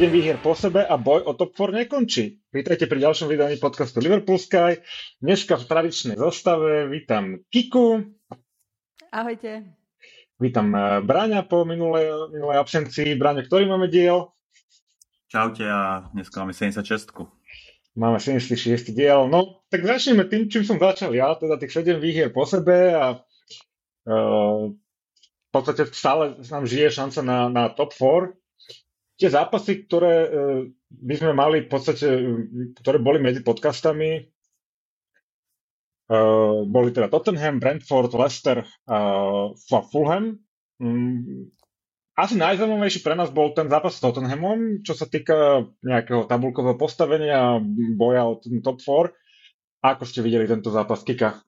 7 výhier po sebe a boj o top 4 nekončí. Vítajte pri ďalšom vydaní podcastu Liverpool Sky. Dneska v tradičnej zostave vítam Kiku. Ahojte. Vítam eh, Bráňa po minulej, minulej absencii. Bráňa, ktorý máme diel? Čaute a dneska máme 76. Máme 76. diel. No, tak začneme tým, čím som začal ja, teda tých 7 výhier po sebe a uh, v podstate stále nám žije šanca na, na top 4 tie zápasy, ktoré by sme mali v podstate, ktoré boli medzi podcastami, uh, boli teda Tottenham, Brentford, Leicester a Fulham. Um, asi najzaujímavejší pre nás bol ten zápas s Tottenhamom, čo sa týka nejakého tabulkového postavenia, boja o ten top 4. Ako ste videli tento zápas, Kika?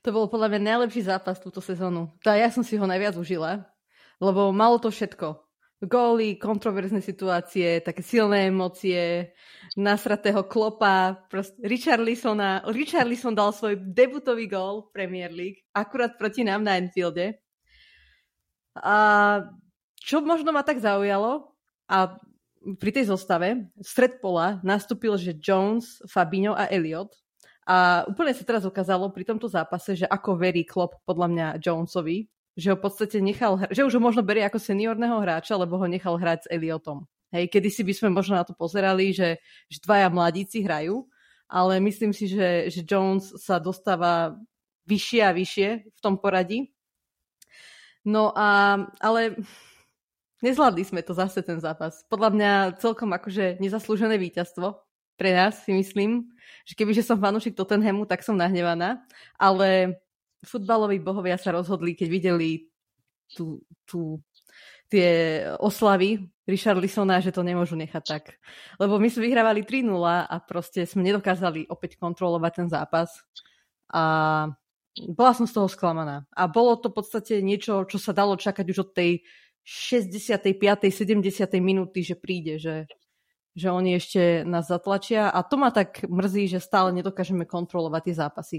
To bol podľa mňa najlepší zápas túto sezónu. Tá ja som si ho najviac užila, lebo malo to všetko góly, kontroverzné situácie, také silné emócie, nasratého klopa, Richard Lisona. Richard Lison dal svoj debutový gól v Premier League, akurát proti nám na Enfielde. A čo možno ma tak zaujalo, a pri tej zostave, stred pola nastúpil, že Jones, Fabinho a Elliot. A úplne sa teraz ukázalo pri tomto zápase, že ako verí Klopp podľa mňa Jonesovi, že ho v podstate nechal, že už ho možno berie ako seniorného hráča, lebo ho nechal hrať s Eliotom. Hej, kedysi by sme možno na to pozerali, že, že dvaja mladíci hrajú, ale myslím si, že, že Jones sa dostáva vyššie a vyššie v tom poradí. No a, ale nezvládli sme to zase ten zápas. Podľa mňa celkom akože nezaslúžené víťazstvo pre nás si myslím, že kebyže som fanúšik Tottenhamu, tak som nahnevaná, ale futbaloví bohovia sa rozhodli, keď videli tú, tú, tie oslavy Richard Lisona, že to nemôžu nechať tak. Lebo my sme vyhrávali 3-0 a proste sme nedokázali opäť kontrolovať ten zápas. A bola som z toho sklamaná. A bolo to v podstate niečo, čo sa dalo čakať už od tej 65. 70. minúty, že príde, že, že oni ešte nás zatlačia. A to ma tak mrzí, že stále nedokážeme kontrolovať tie zápasy.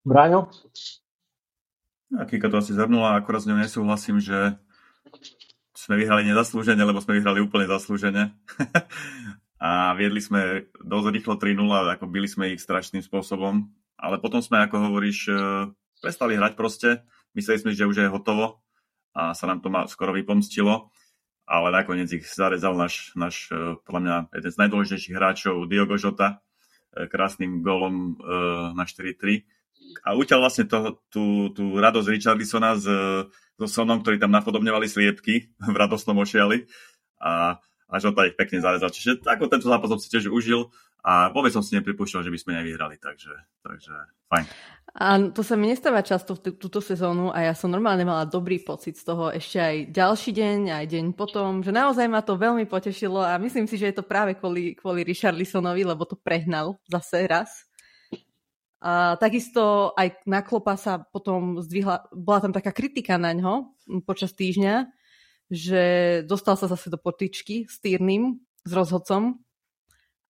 Bráňo? Kika to asi zhrnula, akorát s ňou nesúhlasím, že sme vyhrali nezaslúžene, lebo sme vyhrali úplne zaslúžene. a viedli sme dosť rýchlo 3-0, ako byli sme ich strašným spôsobom. Ale potom sme, ako hovoríš, e, prestali hrať proste. Mysleli sme, že už je hotovo a sa nám to skoro vypomstilo. Ale nakoniec ich zarezal náš, náš e, podľa mňa, jeden z najdôležitejších hráčov Diogo Jota e, krásnym golom na 4-3 a uťal vlastne to, tú, tú radosť Richarlisona s, so Sonom, ktorí tam napodobňovali sliepky v radostnom ošiali a, a Žota ich pekne zarezal. Čiže ako tento zápas som si tiež užil a vôbec som si nepripúšťal, že by sme nevyhrali, takže, takže fajn. A to sa mi nestáva často v túto sezónu a ja som normálne mala dobrý pocit z toho ešte aj ďalší deň, aj deň potom, že naozaj ma to veľmi potešilo a myslím si, že je to práve kvôli, kvôli Richarlisonovi, lebo to prehnal zase raz a takisto aj na Klopa sa potom zdvihla, bola tam taká kritika na ňo počas týždňa, že dostal sa zase do potičky s Týrnym, s rozhodcom.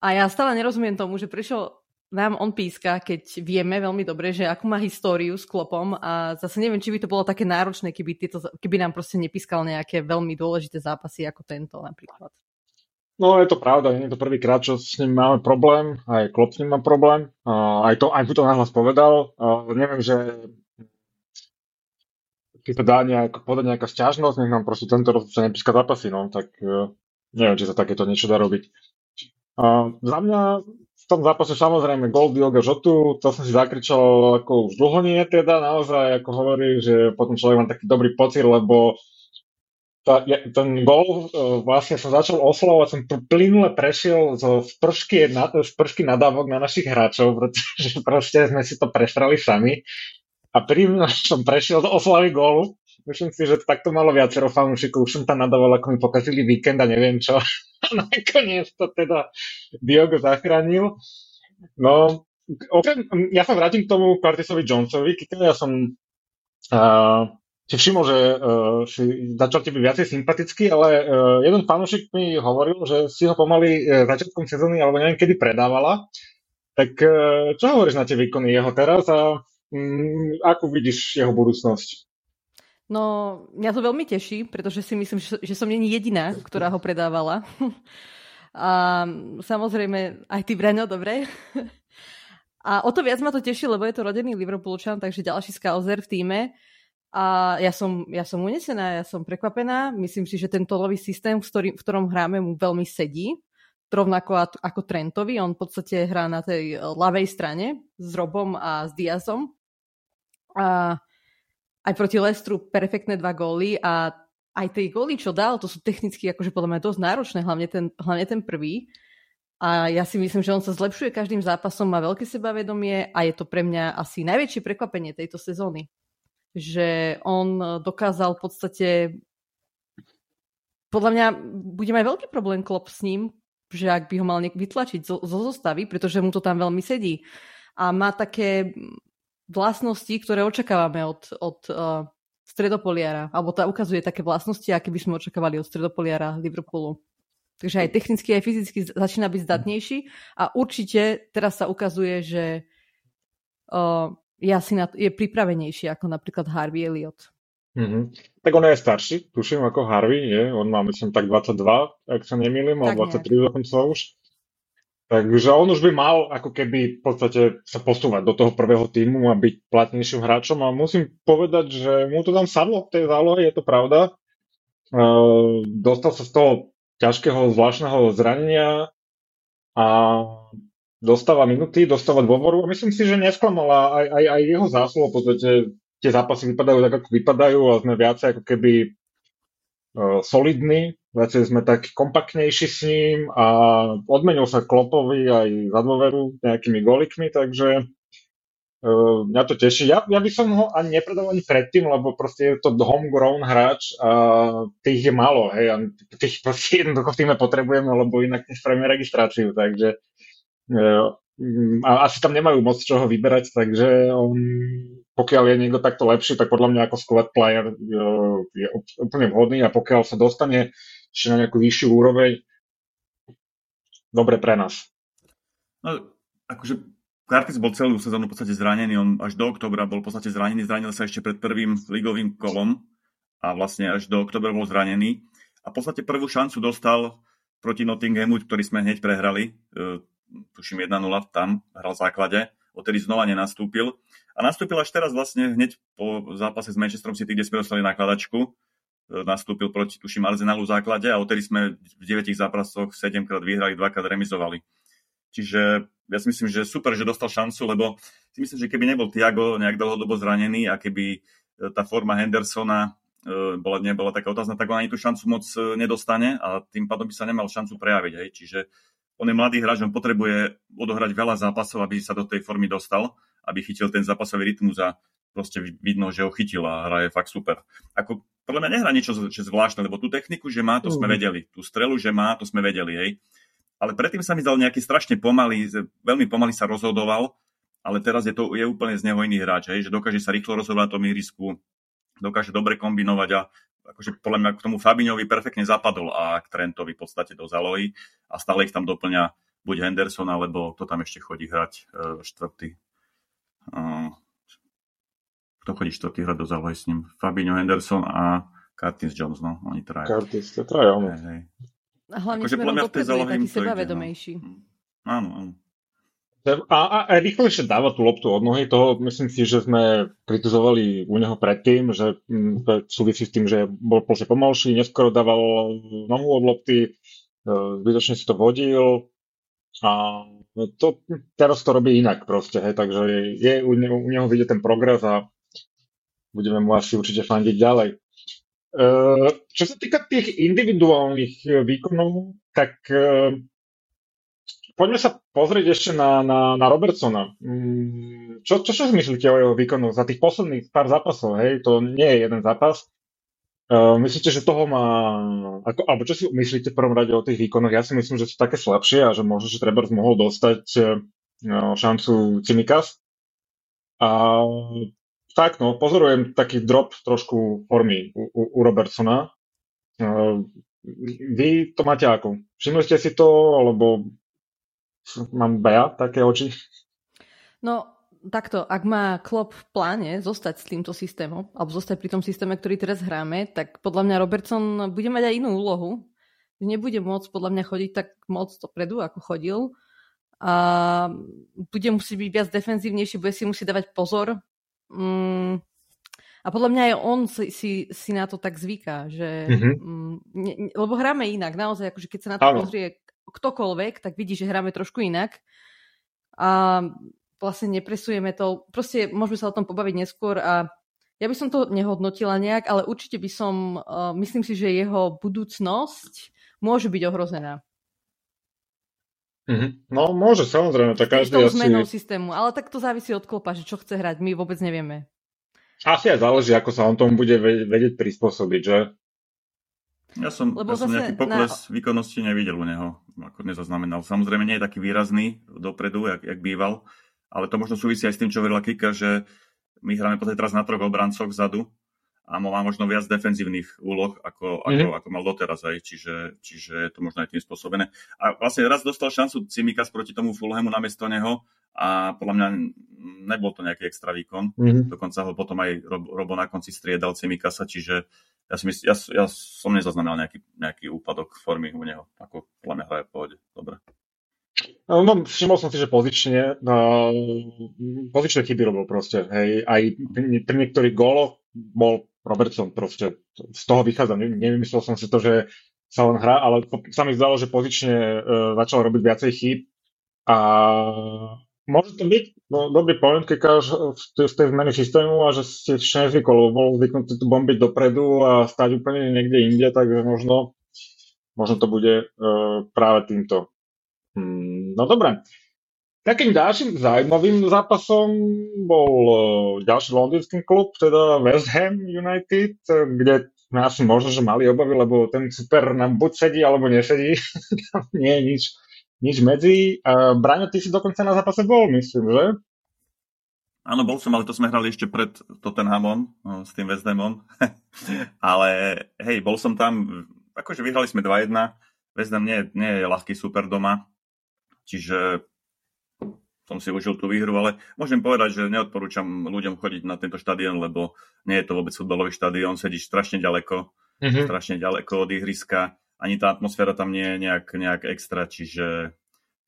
A ja stále nerozumiem tomu, že prišiel nám on píska, keď vieme veľmi dobre, že akú má históriu s Klopom a zase neviem, či by to bolo také náročné, keby, tieto, keby nám proste nepískal nejaké veľmi dôležité zápasy ako tento napríklad. No je to pravda, nie je to prvýkrát, čo s ním máme problém, aj Klopp s ním má problém, uh, aj to, aj to nahlas povedal. Uh, neviem, že keď to dá nejak, podať nejaká sťažnosť, nech nám proste tento rok sa nepíska zápasy, no, tak uh, neviem, či sa takéto niečo dá robiť. Uh, za mňa v tom zápase samozrejme gol Diogo Žotu, to som si zakričal ako už dlho nie teda, naozaj ako hovorí, že potom človek má taký dobrý pocit, lebo tá, ja, ten gol uh, vlastne som začal oslovať, som plynule prešiel zo spršky, na, spršky nadávok na našich hráčov, pretože proste sme si to presrali sami. A pri som prešiel do oslavy gólu. Myslím si, že takto malo viacero fanúšikov. Už som tam nadával, ako mi pokazili víkend a neviem čo. A nakoniec to teda Diogo zachránil. No, okrem, ja sa vrátim k tomu Curtisovi Jonesovi. Ja som uh, si všimol, že uh, si začal ti byť viacej sympatický, ale uh, jeden fanúšik mi hovoril, že si ho pomaly uh, začiatkom sezóny, alebo neviem kedy predávala. Tak uh, čo hovoríš na tie výkony jeho teraz a um, ako vidíš jeho budúcnosť? No, mňa to veľmi teší, pretože si myslím, že, že som není jediná, ktorá ho predávala. A samozrejme, aj ty, Braňo, dobre. A o to viac ma to teší, lebo je to rodený Liverpoolčan, takže ďalší skauzer v týme. A ja som, ja som unesená, ja som prekvapená. Myslím si, že tento nový systém, v, ktorý, v ktorom hráme, mu veľmi sedí. Rovnako ako Trentovi. On v podstate hrá na tej ľavej strane s Robom a s Diazom. A aj proti Lestru perfektné dva góly a aj tie góly, čo dal, to sú technicky akože podľa mňa dosť náročné, hlavne ten, hlavne ten prvý. A ja si myslím, že on sa zlepšuje každým zápasom, má veľké sebavedomie a je to pre mňa asi najväčšie prekvapenie tejto sezóny. Že on dokázal v podstate podľa mňa bude mať veľký problém klop s ním, že ak by ho mal vytlačiť zo, zo zostavy, pretože mu to tam veľmi sedí. A má také vlastnosti, ktoré očakávame od, od uh, stredopoliara, alebo tá ukazuje také vlastnosti, aké by sme očakávali od stredopoliara Liverpoolu. Takže aj technicky, aj fyzicky začína byť zdatnejší a určite teraz sa ukazuje, že uh, je, asi na, je pripravenejší ako napríklad Harvey Elliot. Mm-hmm. Tak on je starší, tuším, ako Harvey, je. On má, myslím, tak 22, ak sa nemýlim, alebo 23 dokonca už. Takže on už by mal ako keby v podstate sa posúvať do toho prvého týmu a byť platnejším hráčom a musím povedať, že mu to tam sadlo v tej zálohe, je to pravda. Uh, dostal sa z toho ťažkého zvláštneho zranenia a dostáva minuty, dostáva dôvoru a myslím si, že nesklamala aj, aj, aj jeho zásluho, podstate tie zápasy vypadajú tak, ako vypadajú a sme viacej ako keby uh, solidní Začali sme tak kompaktnejší s ním a odmenil sa Klopovi aj za dôveru nejakými golikmi, takže uh, mňa to teší. Ja, ja by som ho ani nepredal ani predtým, lebo proste je to homegrown hráč a tých je málo, hej, a tých proste jednoducho v týme potrebujeme, lebo inak nespravíme registráciu, takže a asi tam nemajú moc čoho vyberať, takže on pokiaľ je niekto takto lepší, tak podľa mňa ako squad player je úplne vhodný a pokiaľ sa dostane ešte na nejakú vyššiu úroveň, dobre pre nás. No, akože Curtis bol celú sezónu v podstate zranený, on až do oktobra bol v podstate zranený, zranil sa ešte pred prvým ligovým kolom a vlastne až do oktobra bol zranený. A v podstate prvú šancu dostal proti Nottinghamu, ktorý sme hneď prehrali, e, tuším 1-0 tam, hral v základe, odtedy znova nenastúpil. A nastúpil až teraz vlastne hneď po zápase s Manchesterom City, kde sme dostali nakladačku. E, nastúpil proti, tuším, Arsenalu v základe a odtedy sme v 9 zápasoch 7 krát vyhrali, 2 krát remizovali. Čiže ja si myslím, že super, že dostal šancu, lebo si myslím, že keby nebol Tiago nejak dlhodobo zranený a keby e, tá forma Hendersona e, bola, nebola taká otázna, tak on ani tú šancu moc nedostane a tým pádom by sa nemal šancu prejaviť. Hej. Čiže on je mladý hráč, on potrebuje odohrať veľa zápasov, aby sa do tej formy dostal, aby chytil ten zápasový rytmus a proste vidno, že ho chytil a hraje fakt super. Ako, podľa mňa nehrá niečo že zvláštne, lebo tú techniku, že má, to sme mm. vedeli. Tú strelu, že má, to sme vedeli, hej. Ale predtým sa mi zdal nejaký strašne pomalý, veľmi pomaly sa rozhodoval, ale teraz je to je úplne z neho iný hráč, hej, že dokáže sa rýchlo rozhodovať na tom ihrisku, dokáže dobre kombinovať a akože podľa mňa k tomu Fabiňovi perfektne zapadol a k Trentovi v podstate do zálohy a stále ich tam doplňa buď Henderson, alebo kto tam ešte chodí hrať uh, štvrtý. Uh, kto chodí štvrtý hrať do zálohy s ním? Fabinho Henderson a Curtis Jones, no, oni traja. Curtis, to traja, Hej, hej. A hlavne akože smerom dopredu je taký sebavedomejší. No. Áno, áno. A, a rýchlejšie dáva tú loptu od nohy, toho myslím si, že sme kritizovali u neho predtým, že mm, súvisí s tým, že bol proste pomalší, neskoro dával nohu od lopty, e, zbytočne si to vodil a to, teraz to robí inak proste, hej, takže je, u, neho, u neho vidieť ten progres a budeme mu asi určite fandiť ďalej. E, čo sa týka tých individuálnych výkonov, tak e, poďme sa pozrieť ešte na, na, na Robertsona. Mm, čo, čo, si myslíte o jeho výkonu za tých posledných pár zápasov? Hej, to nie je jeden zápas. Uh, myslíte, že toho má... Ako, alebo čo si myslíte v prvom rade o tých výkonoch? Ja si myslím, že sú také slabšie a že možno, že treba mohol dostať uh, šancu Cimikas. A tak, no, pozorujem taký drop trošku formy u, u, u Robertsona. Uh, vy to máte ako? Všimli ste si to, alebo mám Bea také oči? No, takto, ak má Klopp v pláne zostať s týmto systémom, alebo zostať pri tom systéme, ktorý teraz hráme, tak podľa mňa Robertson bude mať aj inú úlohu. Nebude môcť podľa mňa chodiť tak moc dopredu, ako chodil. A bude musieť byť viac defenzívnejší, bude si musieť dávať pozor. Mm, a podľa mňa aj on si, si, si na to tak zvyká, že, mm-hmm. mm, ne, lebo hráme inak, naozaj, akože keď sa na to ano. pozrie ktokoľvek, tak vidí, že hráme trošku inak. A vlastne nepresujeme to. Proste môžeme sa o tom pobaviť neskôr a ja by som to nehodnotila nejak, ale určite by som, uh, myslím si, že jeho budúcnosť môže byť ohrozená. Mm-hmm. No môže, samozrejme. Tak každý asi... zmenou systému, ale tak to závisí od klopa, že čo chce hrať. My vôbec nevieme. Asi aj záleží, ako sa on tomu bude vedieť prispôsobiť, že? Ja som, Lebo ja som nejaký pokles na... výkonnosti nevidel u neho, ako nezaznamenal. Samozrejme nie je taký výrazný dopredu, jak, jak býval, ale to možno súvisí aj s tým, čo verila Kika, že my hráme podstate teraz na troch obrancoch vzadu a má možno viac defenzívnych úloh, ako, mm-hmm. ako, ako mal doteraz aj, čiže, čiže je to možno aj tým spôsobené. A vlastne raz dostal šancu Cimikas proti tomu Fulhamu namiesto neho a podľa mňa nebol to nejaký extra výkon. Mm-hmm. Dokonca ho potom aj Robo na konci striedal Cimikasa, čiže ja, si mysl, ja, ja som nezaznamenal nejaký, nejaký úpadok formy u neho. Ako podľa mňa hraje v pohode. Dobre. No, no, všimol som si, že pozične, uh, pozičné chyby robil proste, hej, aj pri, pri niektorých góloch bol Robertson proste, z toho vychádza, ne, nevymyslel som si to, že sa len hrá, ale sa mi zdalo, že pozične uh, začal robiť viacej chýb a môže to byť no, dobrý point, keď v tej zmeny systému a že ste ešte nezvykol, lebo bol zvyknutý tu bombiť dopredu a stať úplne niekde inde, takže možno, možno to bude uh, práve týmto. Hmm, no dobre. Takým ďalším zaujímavým zápasom bol uh, ďalší londýnsky klub, teda West Ham United, kde sme asi možno, že mali obavy, lebo ten super nám buď sedí, alebo nesedí. Nie je nič, nič medzi. Uh, Braňo, ty si dokonca na zápase bol, myslím, že? Áno, bol som, ale to sme hrali ešte pred Tottenhamom, s tým West Hamom. ale hej, bol som tam, akože vyhrali sme 2-1. West Ham nie, nie je ľahký super doma, Čiže som si užil tú výhru, ale môžem povedať, že neodporúčam ľuďom chodiť na tento štadión, lebo nie je to vôbec futbalový štadión, sedíš strašne ďaleko, mm-hmm. strašne ďaleko od ihriska, ani tá atmosféra tam nie je nejak, nejak extra, čiže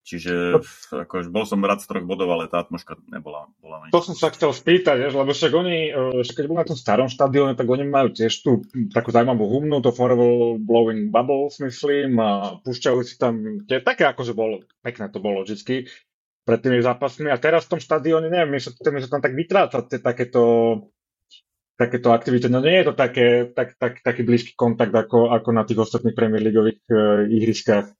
Čiže ako, bol som rád z troch bodov, ale tá atmosféra nebola. Bola to som sa chcel spýtať, lebo však oni, e, keď boli na tom starom štadióne, tak oni majú tiež tú takú zaujímavú humnu, to Forever Blowing Bubbles, myslím, a púšťali si tam, tie, také akože bolo, pekné to bolo vždycky pred tými zápasmi. A teraz v tom štadióne, neviem, mi sa, mi sa tam tak vytráca takéto takéto aktivity. No nie je to také, tak, tak, taký blízky kontakt ako, ako na tých ostatných Premier Leagueových uh, ihriskách.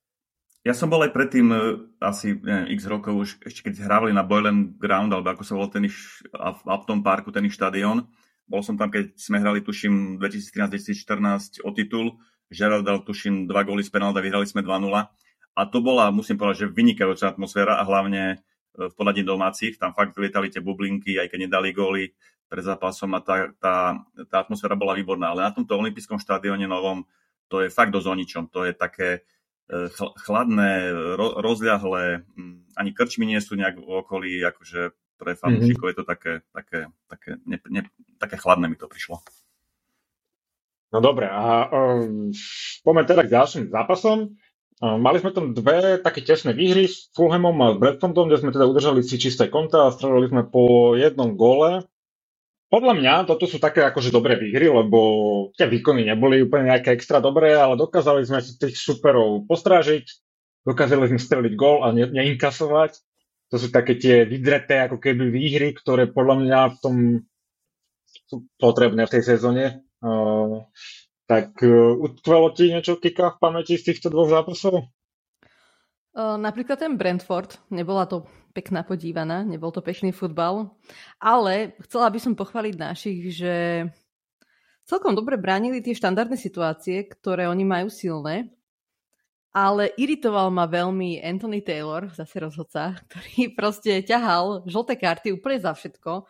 Ja som bol aj predtým e, asi neviem, x rokov už, ešte keď hrávali na Boylan Ground, alebo ako sa volal ten ich, v Upton Parku, ten štadión. Bol som tam, keď sme hrali, tuším, 2013-2014 o titul. Gerald dal, tuším, dva góly z penálta, vyhrali sme 2-0. A to bola, musím povedať, že vynikajúca atmosféra a hlavne e, v poradí domácich. Tam fakt vylietali tie bublinky, aj keď nedali góly pred zápasom a tá, tá, tá atmosféra bola výborná. Ale na tomto olympijskom štadióne novom to je fakt dosť o ničom. To je také, E, chladné, rozľahlé, ani krčmy nie sú nejak v okolí, akože pre fanúšikov mm-hmm. je to také, také, také, ne, ne, také chladné mi to prišlo. No dobre, a um, poďme teda k ďalším zápasom. Mali sme tam dve také tesné výhry s Fulhamom a s Bradfordom, kde sme teda udržali si čisté konta a strelili sme po jednom gole. Podľa mňa toto sú také akože dobré výhry, lebo tie výkony neboli úplne nejaké extra dobré, ale dokázali sme si tých superov postrážiť, dokázali sme streliť gól a ne, neinkasovať. To sú také tie vydreté ako keby výhry, ktoré podľa mňa v tom sú potrebné v tej sezóne. Uh, tak uh, utkvelo ti niečo Kika v pamäti z týchto dvoch zápasov? Uh, napríklad ten Brentford, nebola to pekná podívaná, nebol to pekný futbal, ale chcela by som pochváliť našich, že celkom dobre bránili tie štandardné situácie, ktoré oni majú silné, ale iritoval ma veľmi Anthony Taylor, zase rozhodca, ktorý proste ťahal žlté karty úplne za všetko.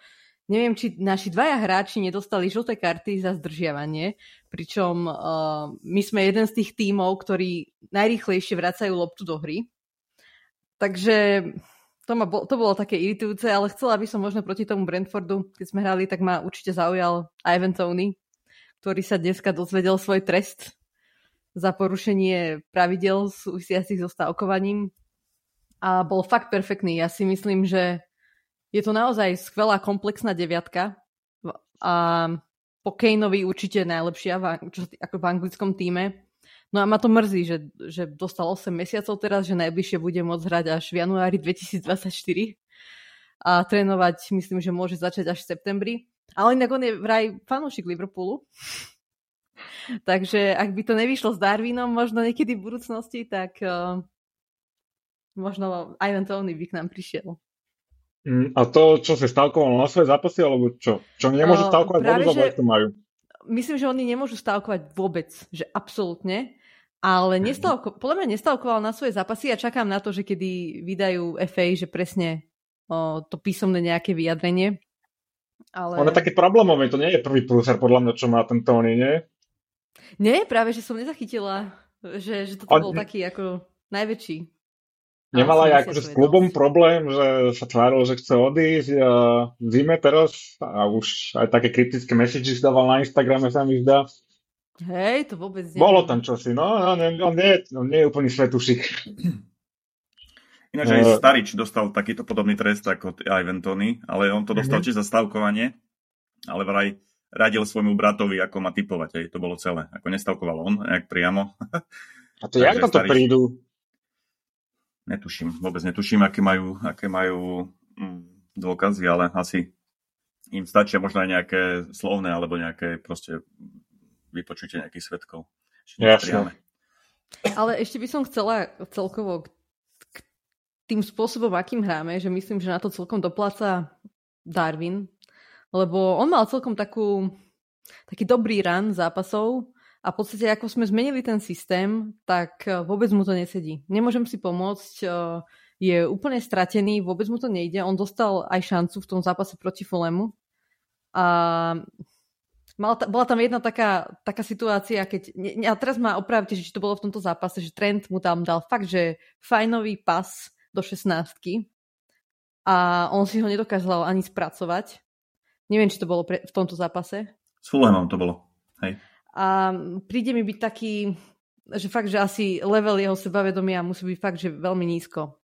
Neviem, či naši dvaja hráči nedostali žlté karty za zdržiavanie, pričom uh, my sme jeden z tých tímov, ktorí najrýchlejšie vracajú loptu do hry. Takže to ma bol, to bolo také iritujúce, ale chcela by som možno proti tomu Brentfordu, keď sme hrali, tak ma určite zaujal Ivan Tony, ktorý sa dneska dozvedel svoj trest za porušenie pravidel súvisiacich so stavkovaním a bol fakt perfektný. Ja si myslím, že je to naozaj skvelá komplexná deviatka a po Kaneovi určite najlepšia čo, ako v anglickom týme. No a ma to mrzí, že, že dostal 8 mesiacov teraz, že najbližšie bude môcť hrať až v januári 2024 a trénovať, myslím, že môže začať až v septembri. Ale inak on je vraj fanúšik Liverpoolu. Takže ak by to nevyšlo s Darwinom možno niekedy v budúcnosti, tak uh, možno Ivan Tony by k nám prišiel. Mm, a to, čo sa stavkovalo na svoje zápasy, alebo čo? Čo nemôžu uh, stavkovať vôbec, že... to majú? Myslím, že oni nemôžu stavkovať vôbec, že absolútne. Ale nestavko, podľa mňa nestavkoval na svoje zápasy a čakám na to, že kedy vydajú FA, že presne o, to písomné nejaké vyjadrenie. Ale... On je taký problémový, to nie je prvý prúser podľa mňa, čo má ten Tony, nie? Nie, práve, že som nezachytila, že, že toto On... bol taký ako najväčší. Nemala aj akože s klubom problém, že sa tváril, že chce odísť a zime teraz a už aj také kritické messages dával na Instagrame sa mi zdá. Hej, to vôbec nie. Bolo tam čosi, no, on, on, nie, on nie je úplný svetušik. Ináč aj uh, Starič dostal takýto podobný trest ako Ivan Tony, ale on to dostal uh-huh. tiež za stavkovanie, ale vraj radil svojmu bratovi, ako má typovať, aj to bolo celé. Ako nestavkoval on, jak priamo. A to jak na to prídu? Netuším, vôbec netuším, aké majú, aké majú mm, dôkazy, ale asi im stačia možno aj nejaké slovné alebo nejaké proste vypočutie nejakých svetkov. Ale ešte by som chcela celkovo k tým spôsobom, akým hráme, že myslím, že na to celkom dopláca Darwin, lebo on mal celkom takú, taký dobrý ran zápasov a v podstate ako sme zmenili ten systém, tak eh, vôbec mu to nesedí. Nemôžem si pomôcť, eh, je úplne stratený, vôbec mu to nejde. On dostal aj šancu v tom zápase proti Fulemu a Mal ta, bola tam jedna taká, taká situácia, keď... A teraz ma opravte, že či to bolo v tomto zápase, že Trent mu tam dal fakt, že fajnový pas do 16 a on si ho nedokázal ani spracovať. Neviem, či to bolo pre, v tomto zápase. S Fulhamom to bolo. Hej. A príde mi byť taký, že fakt, že asi level jeho sebavedomia musí byť fakt, že veľmi nízko.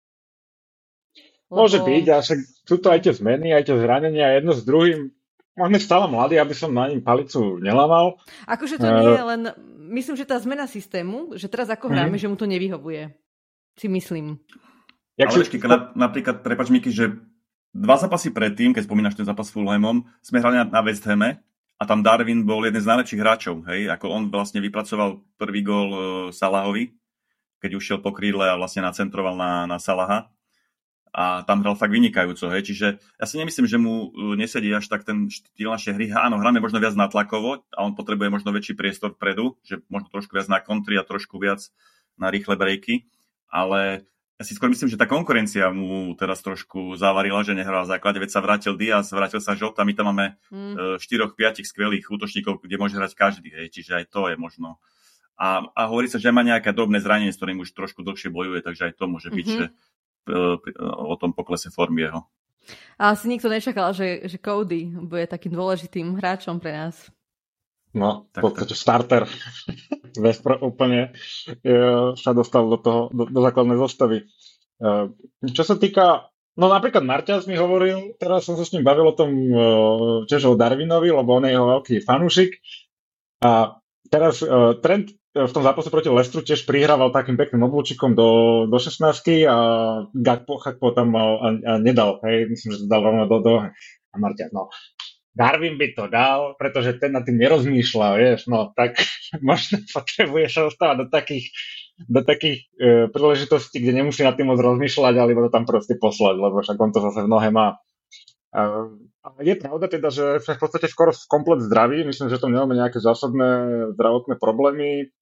Lebo... Môže byť, a však sú to aj tie zmeny, aj tie zranenia, jedno s druhým on je stále mladý, aby som na ním palicu nelával. Akože to nie je len... Myslím, že tá zmena systému, že teraz ako hráme, mm. že mu to nevyhovuje. Si myslím. Jak Ale si... ešte, napríklad, prepač Miky, že dva zápasy predtým, keď spomínaš ten zápas s Fulhamom, sme hrali na, na West Hame a tam Darwin bol jeden z najlepších hráčov. Hej? Ako on vlastne vypracoval prvý gól uh, Salahovi, keď ušiel po krídle a vlastne nacentroval na, na Salaha a tam hral fakt vynikajúco. Hej. Čiže ja si nemyslím, že mu e, nesedí až tak ten štýl našej hry. Áno, hráme možno viac natlakovo a on potrebuje možno väčší priestor vpredu, že možno trošku viac na kontri a trošku viac na rýchle breaky, ale ja si skôr myslím, že tá konkurencia mu teraz trošku zavarila, že nehral v základe, veď sa vrátil Diaz, vrátil sa Žota, my tam máme mm. 4-5 skvelých útočníkov, kde môže hrať každý, hej, čiže aj to je možno. A, a hovorí sa, že má nejaké drobné zranenie, s ktorým už trošku dlhšie bojuje, takže aj to môže byť, mm-hmm. že o tom poklese formy jeho. A asi nikto nečakal, že, že Cody bude takým dôležitým hráčom pre nás. No, v podstate starter Vespr úplne sa dostal do, toho, do, do základnej zostavy. E, čo sa týka, no napríklad Marťas mi hovoril, teraz som sa s ním bavil o tom e, tiež o Darwinovi, lebo on je jeho veľký fanúšik. A teraz uh, Trent v tom zápase proti Lestru tiež prihrával takým pekným oblúčikom do, do 16 a Gakpo, Gakpo tam mal a, a nedal, hej, myslím, že to dal rovno do, do a Marťa, no, Darwin by to dal, pretože ten na tým nerozmýšľa, vieš, no, tak možno potrebuje sa dostávať do takých, do takých e, príležitostí, kde nemusí nad tým moc rozmýšľať, ale iba to tam proste poslať, lebo však on to zase v nohe má. A je pravda teda, že v podstate skoro komplet zdraví, myslím, že tam nemáme nejaké zásadné zdravotné problémy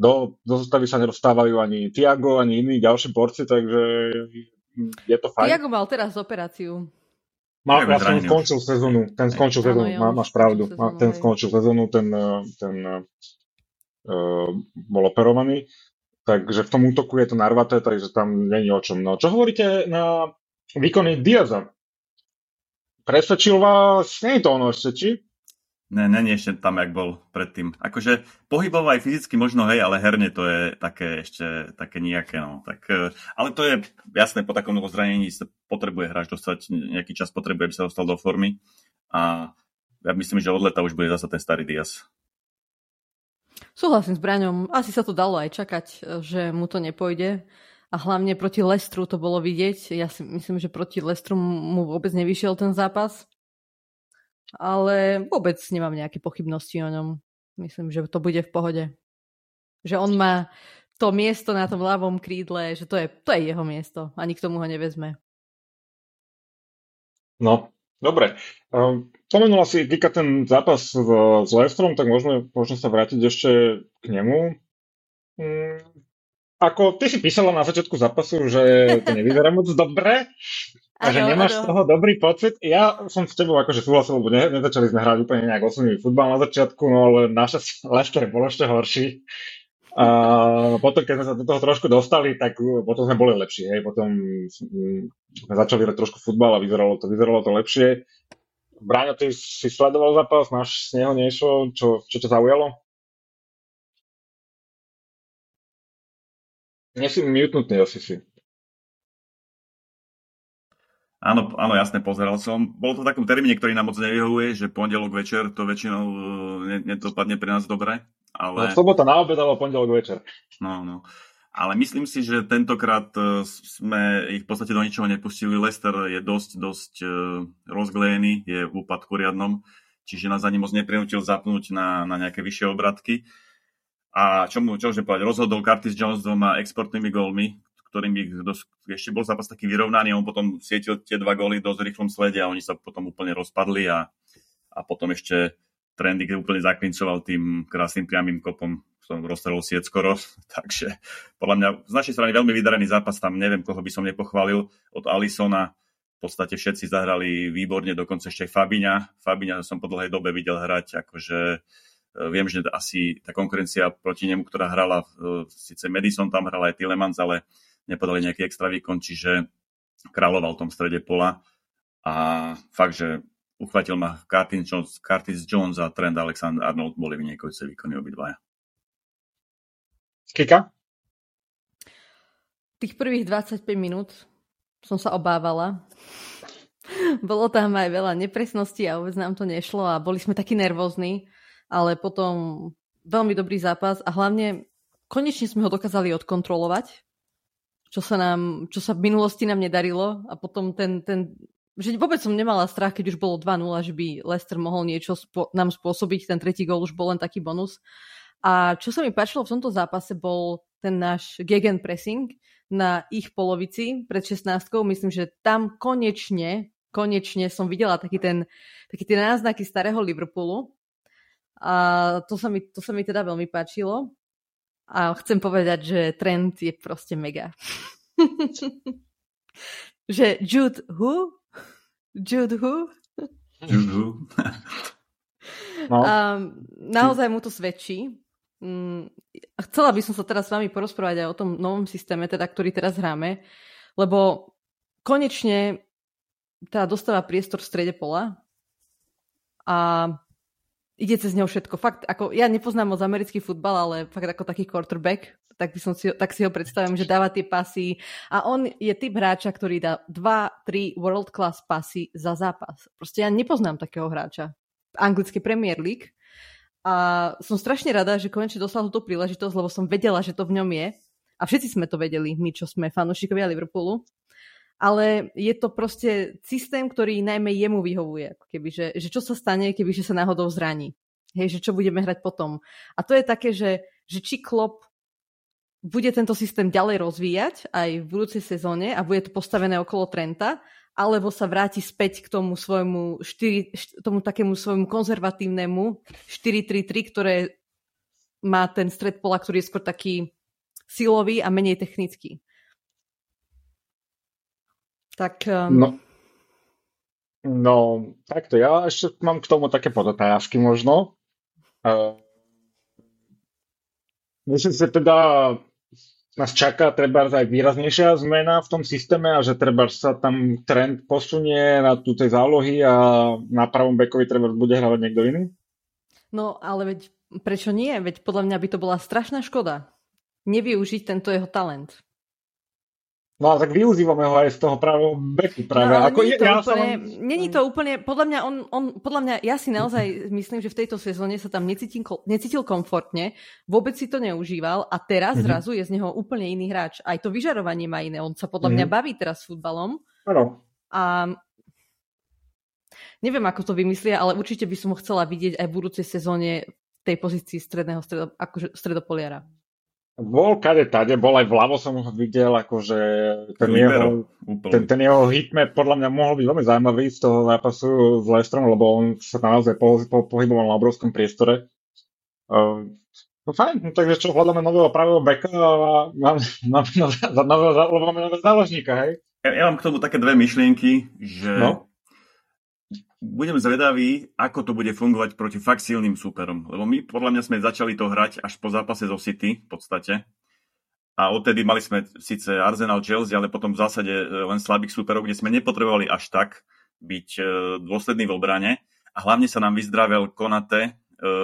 do, do zostavy sa nedostávajú ani Tiago, ani iní ďalší borci, takže je to fajn. Tiago mal teraz operáciu. Mal, ja som skončil sezónu, ten skončil sezónu, má, máš pravdu, sezónu, ten skončil sezónu, ten, ten uh, bol operovaný, takže v tom útoku je to narvaté, takže tam není o čom. No, čo hovoríte na výkony Diaza. Presvedčil vás, nie je to ono ešte, či? Ne, není ešte tam, jak bol predtým. Akože pohybovo aj fyzicky možno, hej, ale herne to je také ešte také nejaké, no. Tak, e, ale to je jasné, po takom zranení sa potrebuje hráč dostať, nejaký čas potrebuje, aby sa dostal do formy. A ja myslím, že od leta už bude zase ten starý Diaz. Súhlasím s Braňom. Asi sa to dalo aj čakať, že mu to nepôjde. A hlavne proti Lestru to bolo vidieť. Ja si myslím, že proti Lestru mu vôbec nevyšiel ten zápas ale vôbec nemám nejaké pochybnosti o ňom. Myslím, že to bude v pohode. Že on má to miesto na tom ľavom krídle, že to je, to je jeho miesto a nikto mu ho nevezme. No, dobre. Spomenula si Vika ten zápas s, Lestrom, tak môžeme, môžeme sa vrátiť ešte k nemu. Um, ako ty si písala na začiatku zápasu, že to nevyzerá moc dobre, a že nemáš ano. z toho dobrý pocit. Ja som s tebou akože súhlasil, lebo ne, nezačali sme hrať úplne nejak osunivý futbal na začiatku, no ale naša Leicester bol ešte horší. A potom, keď sme sa do toho trošku dostali, tak potom sme boli lepší. Hej. Potom sme začali hrať trošku futbal a vyzeralo to, vyzeralo to lepšie. Bráňo, ty si sledoval zápas, máš z neho niečo, čo, čo ťa zaujalo? Nie si mutnutý asi si. Áno, áno, jasne, pozeral som. Bolo to v takom termíne, ktorý nám moc nevyhovuje, že pondelok večer to väčšinou e, nedopadne pre nás dobre. Ale... No, sobota na obed, alebo pondelok večer. No, no. Ale myslím si, že tentokrát e, sme ich v podstate do ničoho nepustili. Lester je dosť, dosť e, rozglejený, je v úpadku riadnom, čiže nás ani moc neprinútil zapnúť na, na nejaké vyššie obratky. A čo mu, čo môžem povedať, rozhodol Curtis Jones dvoma exportnými gólmi, ktorým ich dosť, ešte bol zápas taký vyrovnaný, on potom sietil tie dva góly dosť rýchlom slede a oni sa potom úplne rozpadli a, a potom ešte Trendy úplne zaklincoval tým krásnym priamým kopom, som rozstrelil sieť skoro, takže podľa mňa z našej strany veľmi vydarený zápas, tam neviem, koho by som nepochválil, od Alisona v podstate všetci zahrali výborne, dokonca ešte aj Fabiňa. Fabiňa som po dlhej dobe videl hrať, akože e, viem, že asi tá konkurencia proti nemu, ktorá hrala, e, síce Madison tam hral aj Tillemans, ale nepodali nejaký extra výkon, čiže kráľoval v tom strede pola a fakt, že uchvatil ma Curtis Jones, Curtis Jones a Trent Alexander Arnold boli vynikajúce výkony obidvaja. Kika? Tých prvých 25 minút som sa obávala. Bolo tam aj veľa nepresností a vôbec nám to nešlo a boli sme takí nervózni, ale potom veľmi dobrý zápas a hlavne konečne sme ho dokázali odkontrolovať čo sa, nám, čo sa v minulosti nám nedarilo a potom ten, ten že vôbec som nemala strach, keď už bolo 2-0, že by Leicester mohol niečo spo- nám spôsobiť, ten tretí gol už bol len taký bonus. A čo sa mi páčilo v tomto zápase bol ten náš gegen pressing na ich polovici pred 16 Myslím, že tam konečne, konečne som videla taký ten, taký tie náznaky starého Liverpoolu. A to sa, mi, to sa mi teda veľmi páčilo. A chcem povedať, že trend je proste mega. že Jude who? Jude who? Jude who? no. um, naozaj mu to svedčí. Um, chcela by som sa teraz s vami porozprávať aj o tom novom systéme, teda, ktorý teraz hráme, lebo konečne tá dostáva priestor v strede pola a ide cez ňou všetko. Fakt, ako, ja nepoznám moc americký futbal, ale fakt ako taký quarterback, tak, by som si, tak si ho predstavím, že dáva tie pasy a on je typ hráča, ktorý dá 2-3 world class pasy za zápas. Proste ja nepoznám takého hráča. Anglické Premier League. A som strašne rada, že konečne dostal túto príležitosť, lebo som vedela, že to v ňom je. A všetci sme to vedeli, my, čo sme fanúšikovia Liverpoolu ale je to proste systém, ktorý najmä jemu vyhovuje. Keby, že, že čo sa stane, keby že sa náhodou zraní. Hej, že čo budeme hrať potom. A to je také, že, že či Klopp bude tento systém ďalej rozvíjať aj v budúcej sezóne a bude to postavené okolo Trenta, alebo sa vráti späť k tomu svojmu 4, tomu takému svojmu konzervatívnemu 4-3-3, ktoré má ten stred pola, ktorý je skôr taký silový a menej technický. Tak... Um... No, no, takto. Ja ešte mám k tomu také podotázky možno. Uh, myslím si teda, nás čaká treba aj výraznejšia zmena v tom systéme a že treba sa tam trend posunie na tú tej zálohy a na pravom bekovi treba bude hravať niekto iný? No ale veď prečo nie? Veď podľa mňa by to bola strašná škoda nevyužiť tento jeho talent. No ale tak využívame ho aj z toho pravého beku práve. No, Ako není, to ja úplne, som... není to úplne, podľa mňa, on, on, podľa mňa, ja si naozaj myslím, že v tejto sezóne sa tam necítil, necítil komfortne, vôbec si to neužíval a teraz mm-hmm. zrazu je z neho úplne iný hráč. Aj to vyžarovanie má iné, on sa podľa mm-hmm. mňa baví teraz s futbalom. Ano. A neviem, ako to vymyslia, ale určite by som ho chcela vidieť aj v budúcej sezóne v tej pozícii stredného stredo, akože stredopoliara. Bol kade tade, bol aj vľavo som ho videl, akože ten jeho, ten, ten jeho hitmap podľa mňa mohol byť veľmi zaujímavý z toho zápasu s Lestrom, lebo on sa naozaj po, po, pohyboval na obrovskom priestore. Uh, no fajn, no, takže čo, hľadáme nového pravého beka a máme, nového, máme nového záložníka, hej? Ja, ja mám k tomu také dve myšlienky, že no? Budem zvedavý, ako to bude fungovať proti fakt silným súperom. Lebo my podľa mňa sme začali to hrať až po zápase zo City v podstate. A odtedy mali sme síce Arsenal Chelsea, ale potom v zásade e, len slabých súperov, kde sme nepotrebovali až tak byť e, dôsledný v obrane. A hlavne sa nám vyzdravel Konate e,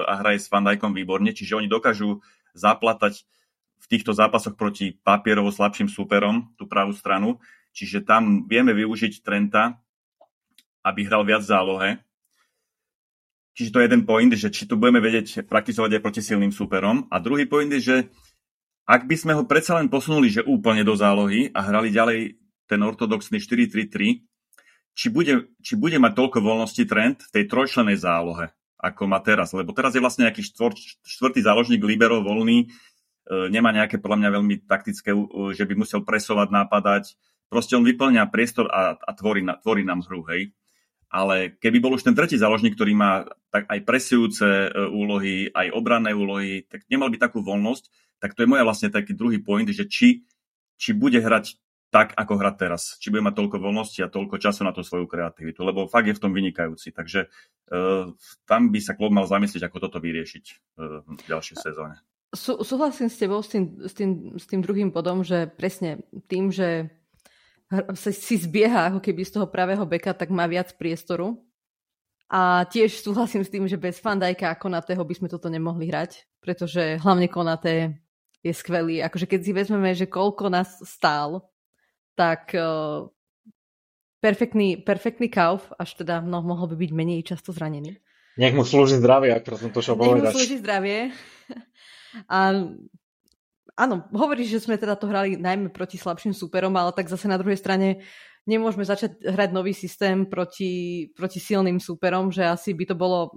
a hraje s Van Dijkom výborne, čiže oni dokážu zaplatať v týchto zápasoch proti papierovo slabším súperom tú pravú stranu. Čiže tam vieme využiť Trenta, aby hral viac zálohe. Čiže to je jeden point, že či to budeme vedieť praktizovať aj proti silným súperom. A druhý point je, že ak by sme ho predsa len posunuli, že úplne do zálohy a hrali ďalej ten ortodoxný 4-3-3, či bude, či bude mať toľko voľnosti trend v tej trojčlenej zálohe, ako má teraz. Lebo teraz je vlastne nejaký štvor, štvrtý záložník libero voľný, e, nemá nejaké podľa mňa veľmi taktické, že by musel presovať, nápadať. Proste on vyplňa priestor a, a tvorí, tvorí nám hru, hej ale keby bol už ten tretí záložník, ktorý má tak aj presujúce e, úlohy, aj obranné úlohy, tak nemal by takú voľnosť, tak to je moja vlastne taký druhý point, že či, či bude hrať tak, ako hrať teraz. Či bude mať toľko voľnosti a toľko času na tú svoju kreativitu, lebo fakt je v tom vynikajúci. Takže uh, tam by sa klub mal zamyslieť, ako toto vyriešiť uh, v ďalšej sezóne. Sú, súhlasím s tebou s tým, s, tým, s tým druhým bodom, že presne tým, že si zbieha ako keby z toho pravého beka, tak má viac priestoru. A tiež súhlasím s tým, že bez Fandajka a Konatého by sme toto nemohli hrať, pretože hlavne Konaté je skvelý. Akože keď si vezmeme, že koľko nás stál, tak uh, perfektný, perfektný kauf, až teda no, mohol by byť menej často zranený. Nech mu slúži zdravie, ako som to šel povedať. Nech mu slúži zdravie. A áno, hovoríš, že sme teda to hrali najmä proti slabším súperom, ale tak zase na druhej strane nemôžeme začať hrať nový systém proti, proti silným súperom, že asi by to bolo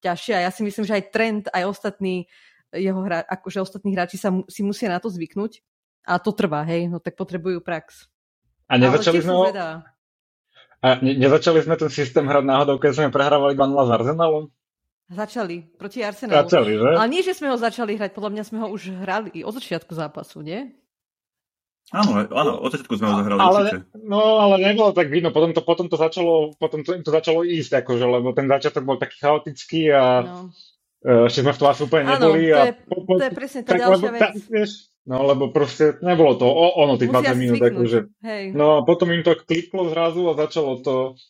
ťažšie a ja si myslím, že aj trend, aj ostatní jeho hra, akože ostatní hráči sa si musia na to zvyknúť a to trvá, hej, no tak potrebujú prax. A nezačali sme ho... A ne, nezačali sme ten systém hrať náhodou, keď sme prehrávali 2 s Arsenalom? Začali proti Arsenalu. Začali, že? Ale nie, že sme ho začali hrať, podľa mňa sme ho už hrali od začiatku zápasu, nie? Áno, áno, od začiatku sme ho zahrali ale, určite. No, ale nebolo tak vidno, potom to, potom to začalo, potom to, to začalo ísť, akože, lebo ten začiatok bol taký chaotický a no. E, ešte sme v tom asi úplne neboli. Áno, to je, a po, po, to je presne tá tak, ďalšia lebo, vec. Ta, vieš, no, lebo proste nebolo to o, ono tých 20 minút, akože. No a potom im to kliklo zrazu a začalo to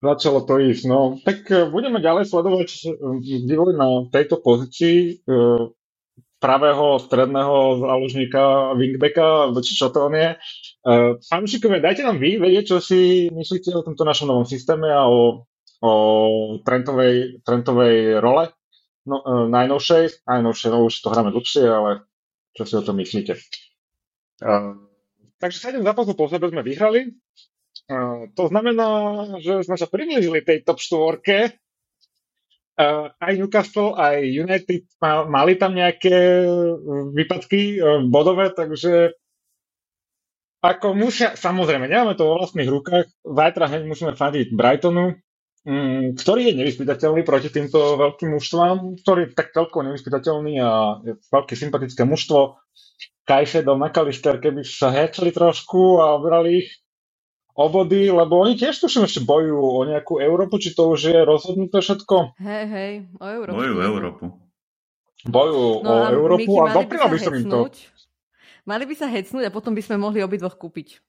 Začalo to ísť. No, tak e, budeme ďalej sledovať e, vývoj na tejto pozícii e, pravého stredného záložníka wingbacka, či čo to on je. Fanúšikovia, dajte nám vy vedieť, čo si myslíte o tomto našom novom systéme a o, o trentovej, trentovej role no, najnovšej. Najnovšej, no už to hráme dlhšie, ale čo si o tom myslíte? Uh, takže 7 zápasov po sebe sme vyhrali. To znamená, že sme sa priblížili tej top 4. Aj Newcastle, aj United mali tam nejaké výpadky bodové, takže ako musia, samozrejme, nemáme to vo vlastných rukách, zajtra hneď musíme fandiť Brightonu, mm, ktorý je nevyspytateľný proti týmto veľkým mužstvám, ktorý je tak celkovo nevyspytateľný a je veľké sympatické mužstvo. Kajšedov, McAllister, keby sa hečali trošku a obrali ich, o body, lebo oni tiež tuším ešte bojujú o nejakú Európu, či to už je rozhodnuté všetko? Hej, hej, o Európu. Bojujú Európu. Bojujú no o Európu a doprila by som im to. Mali by sa hecnúť a potom by sme mohli obidvoch kúpiť.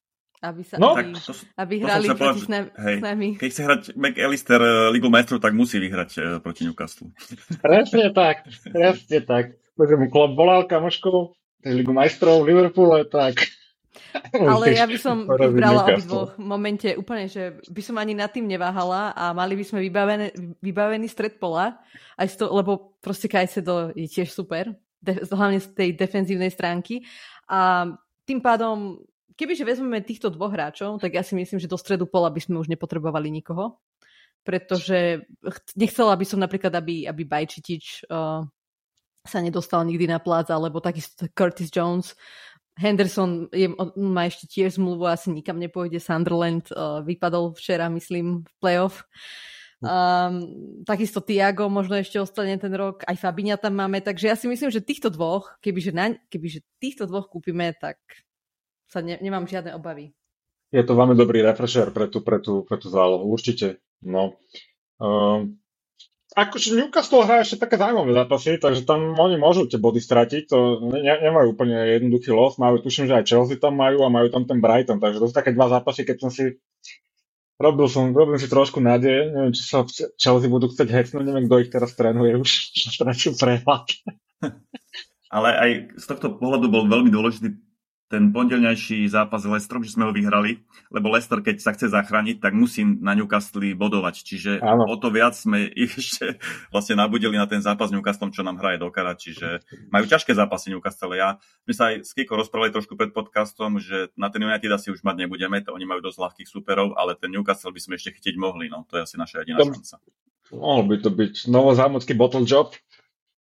Aby, sa, No, aby, Tak to, aby to hrali sa proti s, hej. s nami. keď chce hrať McAllister eh, Ligu majstrov, tak musí vyhrať eh, proti Newcastle. Presne tak, presne tak. Pretože mu klub volal kamoškou, Ligu majstrov v Liverpoole, tak... Ale ja by som vybrala obidvoch v momente úplne, že by som ani nad tým neváhala a mali by sme vybavené, vybavený stred pola, aj to, lebo proste Kajsedo je tiež super, de, hlavne z tej defenzívnej stránky. A tým pádom, kebyže vezmeme týchto dvoch hráčov, tak ja si myslím, že do stredu pola by sme už nepotrebovali nikoho, pretože ch- nechcela by som napríklad, aby, aby Bajčitič uh, sa nedostal nikdy na plác, alebo takisto Curtis Jones, Henderson je, má ešte tiež zmluvu, asi nikam nepôjde. Sunderland uh, vypadol včera, myslím, v playoff. Um, takisto Tiago možno ešte ostane ten rok, aj Fabiňa tam máme, takže ja si myslím, že týchto dvoch, kebyže, na, kebyže týchto dvoch kúpime, tak sa ne, nemám žiadne obavy. Je to veľmi dobrý refresher pre tú, pre tú, pre tú zálohu, určite. No. Um, akože Newcastle hrá ešte také zaujímavé zápasy, takže tam oni môžu tie body stratiť, to ne, nemajú úplne jednoduchý los, majú, tuším, že aj Chelsea tam majú a majú tam ten Brighton, takže to sú také dva zápasy, keď som si robil som, robil si trošku nádej, neviem, či sa Chelsea budú chcieť hecnúť, neviem, kto ich teraz trénuje, už stratil prehľad. Ale aj z tohto pohľadu bol veľmi dôležitý ten pondelňajší zápas s Leicesterom, že sme ho vyhrali, lebo Leicester, keď sa chce zachrániť, tak musí na Newcastle bodovať. Čiže Áno. o to viac sme ich ešte vlastne nabudili na ten zápas s Newcastlom, čo nám hraje do kara. Čiže majú ťažké zápasy Newcastle. Ja, my sa aj s Kiko rozprávali trošku pred podcastom, že na ten United asi už mať nebudeme, to oni majú dosť ľahkých superov, ale ten Newcastle by sme ešte chcieť mohli. No, to je asi naša jediná Dobre. šanca. Mohol by to byť novozámodský bottle job.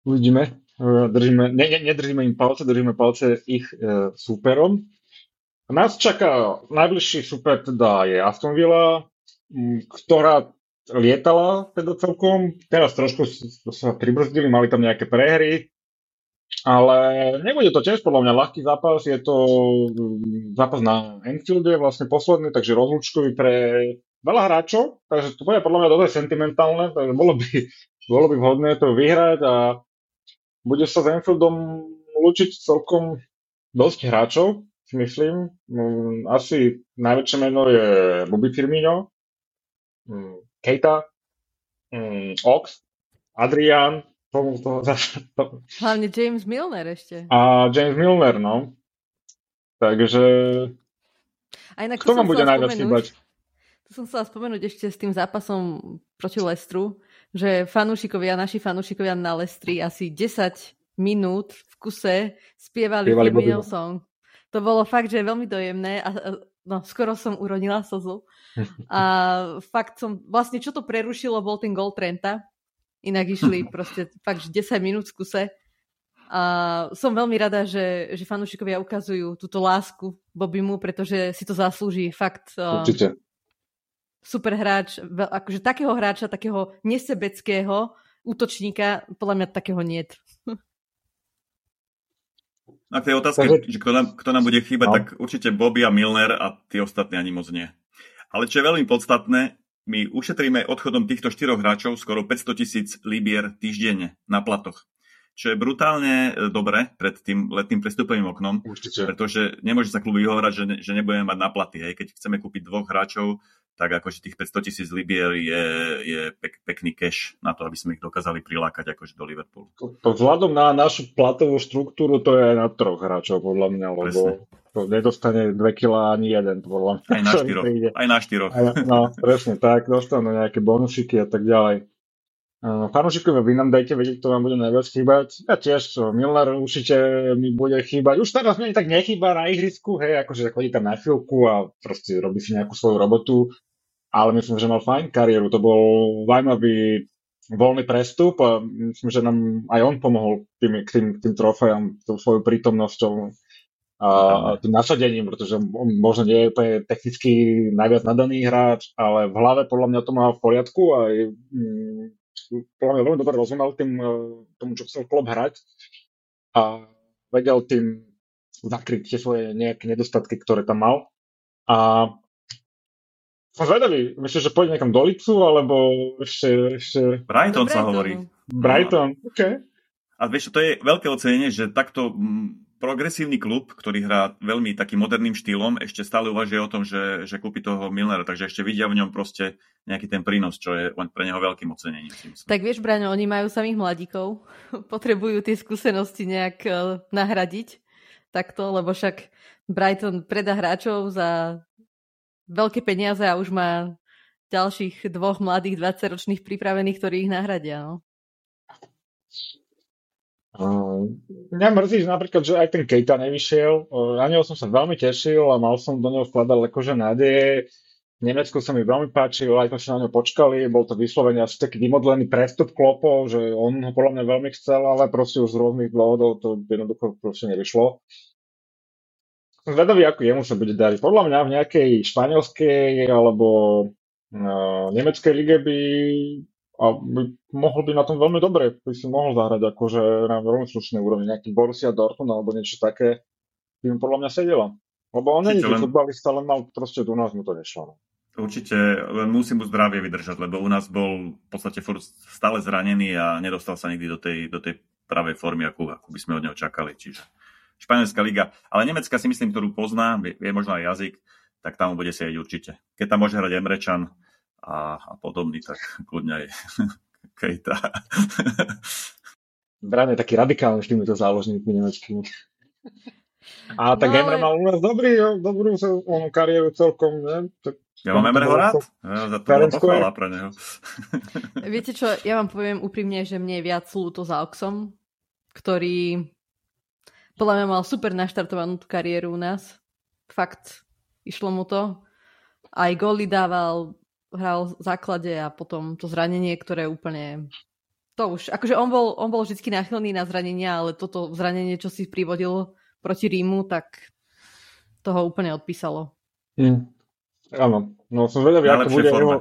Uvidíme. E, Držíme, ne, ne, nedržíme im palce, držíme palce ich e, súperom. Nás čaká najbližší super teda je Aston Villa, ktorá lietala teda celkom. Teraz trošku sa pribrzdili, mali tam nejaké prehry. Ale nebude to tiež podľa mňa ľahký zápas, je to zápas na Anfielde, vlastne posledný, takže rozlúčkový pre veľa hráčov, takže to bude podľa mňa dosť sentimentálne, takže bolo by, bolo by vhodné to vyhrať a bude sa s Anfieldom lúčiť celkom dosť hráčov, si myslím. Mm, Asi najväčšie meno je Bobby Firmino, mm, Keita, mm, Ox, Adrian, to, to, to, Hlavne James Milner ešte. a James Milner, no. Takže A inak kto to vám bude najviac chýbať? To som chcela spomenúť ešte s tým zápasom proti Lestru, že fanúšikovia, naši fanúšikovia na Lestri asi 10 minút v kuse spievali, Spievali Bobbyho. song. To bolo fakt, že veľmi dojemné a no, skoro som uronila slzu. A fakt som, vlastne čo to prerušilo, bol ten gol Trenta. Inak išli proste fakt, že 10 minút v kuse. A som veľmi rada, že, že fanúšikovia ukazujú túto lásku Bobbymu, pretože si to zaslúži fakt. uh, Určite. Super hráč, akože takého hráča, takého nesebeckého útočníka, podľa mňa takého niet. A k tej otázke, Takže- že kto nám, kto nám bude chýbať, No. tak určite Bobby a Milner a tie ostatní ani moc nie. Ale čo je veľmi podstatné, my ušetríme odchodom týchto štyroch hráčov skoro 500 tisíc libier týždenne na platoch. Čo je brutálne e, dobre pred tým letným prestupovým oknom, Určite. pretože nemôže sa kluby vyhovárať, že, ne, že nebudeme mať na platy. Hej. Keď chceme kúpiť dvoch hráčov, tak akože tých 500 tisíc libier je, je pek, pekný cash na to, aby sme ich dokázali prilákať akože do Liverpoolu. Vzhľadom na našu platovú štruktúru, to je na troch hráčov, podľa mňa, lebo Presne. to nedostane 2 kg ani jeden, podľa mňa. Aj na štyroch. Aj na štyroch. Aj, no, presne tak, dostanú nejaké bonusiky a tak ďalej. Uh, Fanúšikovia, vy nám dajte vedieť, kto vám bude najviac chýbať. Ja tiež, čo, Milner určite mi bude chýbať. Už teraz mi tak nechýba na ihrisku, hej, akože chodí tam na chvíľku a proste robí si nejakú svoju robotu. Ale myslím, že mal fajn kariéru. To bol zaujímavý voľný prestup a myslím, že nám aj on pomohol tým, k tým, tým trofejom, tou svojou prítomnosťou a, a tým nasadením, pretože on možno nie je úplne technicky najviac nadaný hráč, ale v hlave podľa mňa to má v poriadku a je, mm, podľa mňa veľmi dobre rozumel tým, eh, tomu, čo chcel klub hrať a vedel tým zakryť tie svoje nejaké nedostatky, ktoré tam mal. A som zvedavý, myslíš, že pôjde niekam do Lipsu, alebo ešte, ešte Brighton sa hovorí. Brighton? OK. A vieš, to je veľké ocenenie, že takto mm, progresívny klub, ktorý hrá veľmi takým moderným štýlom, ešte stále uvažuje o tom, že, že kúpi toho Milnera, takže ešte vidia v ňom proste nejaký ten prínos, čo je pre neho veľkým ocenením. Tak vieš, Braňo, oni majú samých mladíkov, potrebujú tie skúsenosti nejak uh, nahradiť takto, lebo však Brighton predá hráčov za veľké peniaze a už má ďalších dvoch mladých 20-ročných pripravených, ktorí ich nahradia. No. Uh, mňa mrzí, že napríklad, že aj ten Kejta nevyšiel. Uh, na neho som sa veľmi tešil a mal som do neho vkladať akože nádeje. V Nemecku sa mi veľmi páčil, aj sme sa na ňo počkali, bol to vyslovene asi taký vymodlený prestup klopov, že on ho podľa mňa veľmi chcel, ale proste už z rôznych dôvodov to jednoducho proste nevyšlo. Som zvedavý, ako jemu sa bude dariť. Podľa mňa v nejakej španielskej alebo uh, nemeckej lige by a by, mohol by na tom veľmi dobre, by si mohol zahrať akože na veľmi slušnej úrovni, nejaký Borussia Dortmund alebo niečo také, by mu podľa mňa sedelo. Lebo on není len... futbalista, len mal proste u nás mu to nešlo. No. Určite, len musí mu zdravie vydržať, lebo u nás bol v podstate stále zranený a nedostal sa nikdy do tej, do tej pravej formy, akú, akú by sme od neho čakali. Čiže Španielská liga. Ale Nemecka si myslím, ktorú pozná, vie, vie možno aj jazyk, tak tam bude sedieť určite. Keď tam môže hrať Emrečan, a, a podobný, tak kľudne aj Kejta. Bran je taký radikálny s týmito záložníkmi nemeckými. A tak no, Emre mal u nás dobrý, dobrú onú kariéru celkom, ne? Tak, ja mám Emreho rád. Ja, za to bola pre neho. Viete čo, ja vám poviem úprimne, že mne je viac ľúto za Oxom, ktorý podľa mňa mal super naštartovanú tú kariéru u nás. Fakt, išlo mu to. Aj góly dával, hral v základe a potom to zranenie, ktoré úplne... To už, akože on bol, on bol vždy náchylný na zranenia, ale toto zranenie, čo si privodil proti Rímu, tak toho úplne odpísalo. Mm. Áno, no som zvedavý, ako bude forme. jeho...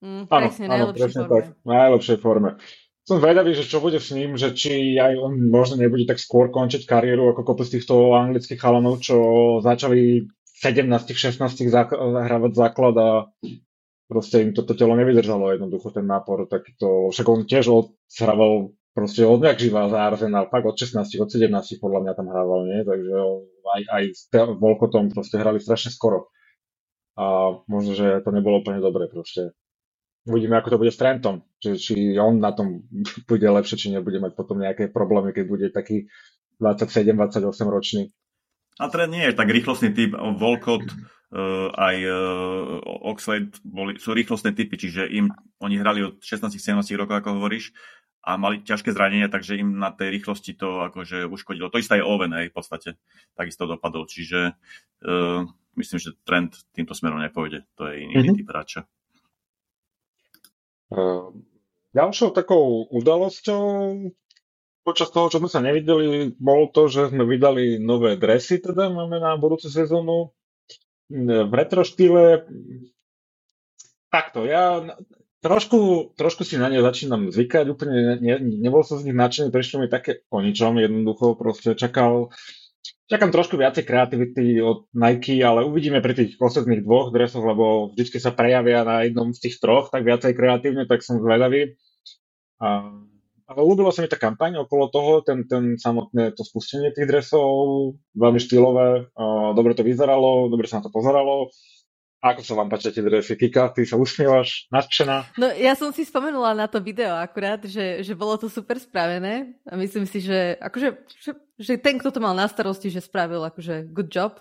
Mm, áno, presne, áno, presne forme. tak, najlepšej forme. Som zvedavý, že čo bude s ním, že či aj on možno nebude tak skôr končiť kariéru ako kopec týchto anglických chalanov, čo začali 17-16 zahrávať základ a proste im toto telo nevydržalo jednoducho ten nápor takýto, však on tiež odhrával proste odjak živá za Arsenal, fakt od 16, od 17 podľa mňa tam hrával, nie? Takže aj, aj s Volkotom proste hrali strašne skoro. A možno, že to nebolo úplne dobre proste. Uvidíme, ako to bude s Trentom, že či on na tom bude lepšie, či nebude mať potom nejaké problémy, keď bude taký 27-28 ročný. A Trent nie je tak rýchlostný typ. Volkot uh, aj uh, Oxlade boli, sú rýchlostné typy, čiže im, oni hrali od 16-17 rokov, ako hovoríš, a mali ťažké zranenia, takže im na tej rýchlosti to akože uškodilo. To isté je Owen, hej, v podstate. Takisto dopadol. Čiže uh, myslím, že trend týmto smerom nepôjde. To je iný mm-hmm. typ hráča. Uh, ďalšou takou udalosťou počas toho, čo sme sa nevideli, bolo to, že sme vydali nové dresy, teda máme na budúcu sezónu. V retro štýle takto, ja trošku, trošku si na ne začínam zvykať, úplne ne, nebol som z nich nadšený, prišlo mi také o ničom, jednoducho proste čakal, čakám trošku viacej kreativity od Nike, ale uvidíme pri tých posledných dvoch dresoch, lebo vždy sa prejavia na jednom z tých troch, tak viacej kreatívne, tak som zvedavý. A ale ľúbilo sa mi tá kampaň okolo toho, ten, ten samotné to spustenie tých dresov, veľmi štýlové, dobre to vyzeralo, dobre sa na to pozeralo. Ako sa vám páčia tie dresy? Kika, ty sa usmievaš, nadšená? No ja som si spomenula na to video akurát, že, že bolo to super spravené a myslím si, že, akože, že, že ten, kto to mal na starosti, že spravil akože good job.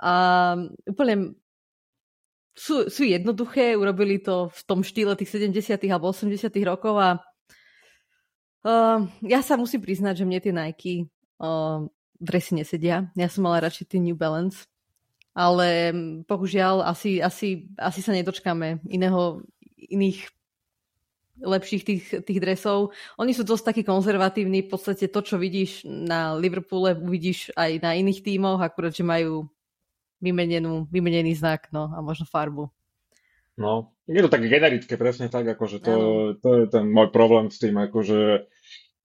A úplne sú, sú jednoduché, urobili to v tom štýle tých 70. alebo 80. rokov a Uh, ja sa musím priznať, že mne tie Nike uh, dresy nesedia. Ja som mala radšej tie New Balance. Ale bohužiaľ asi, asi, asi sa nedočkáme iného, iných lepších tých, tých dresov. Oni sú dosť takí konzervatívni, v podstate to, čo vidíš na Liverpoole, uvidíš aj na iných tímoch, akurát, že majú vymenenú, vymenený znak no, a možno farbu. No, je to tak generické, presne tak, akože to, to je ten môj problém s tým, akože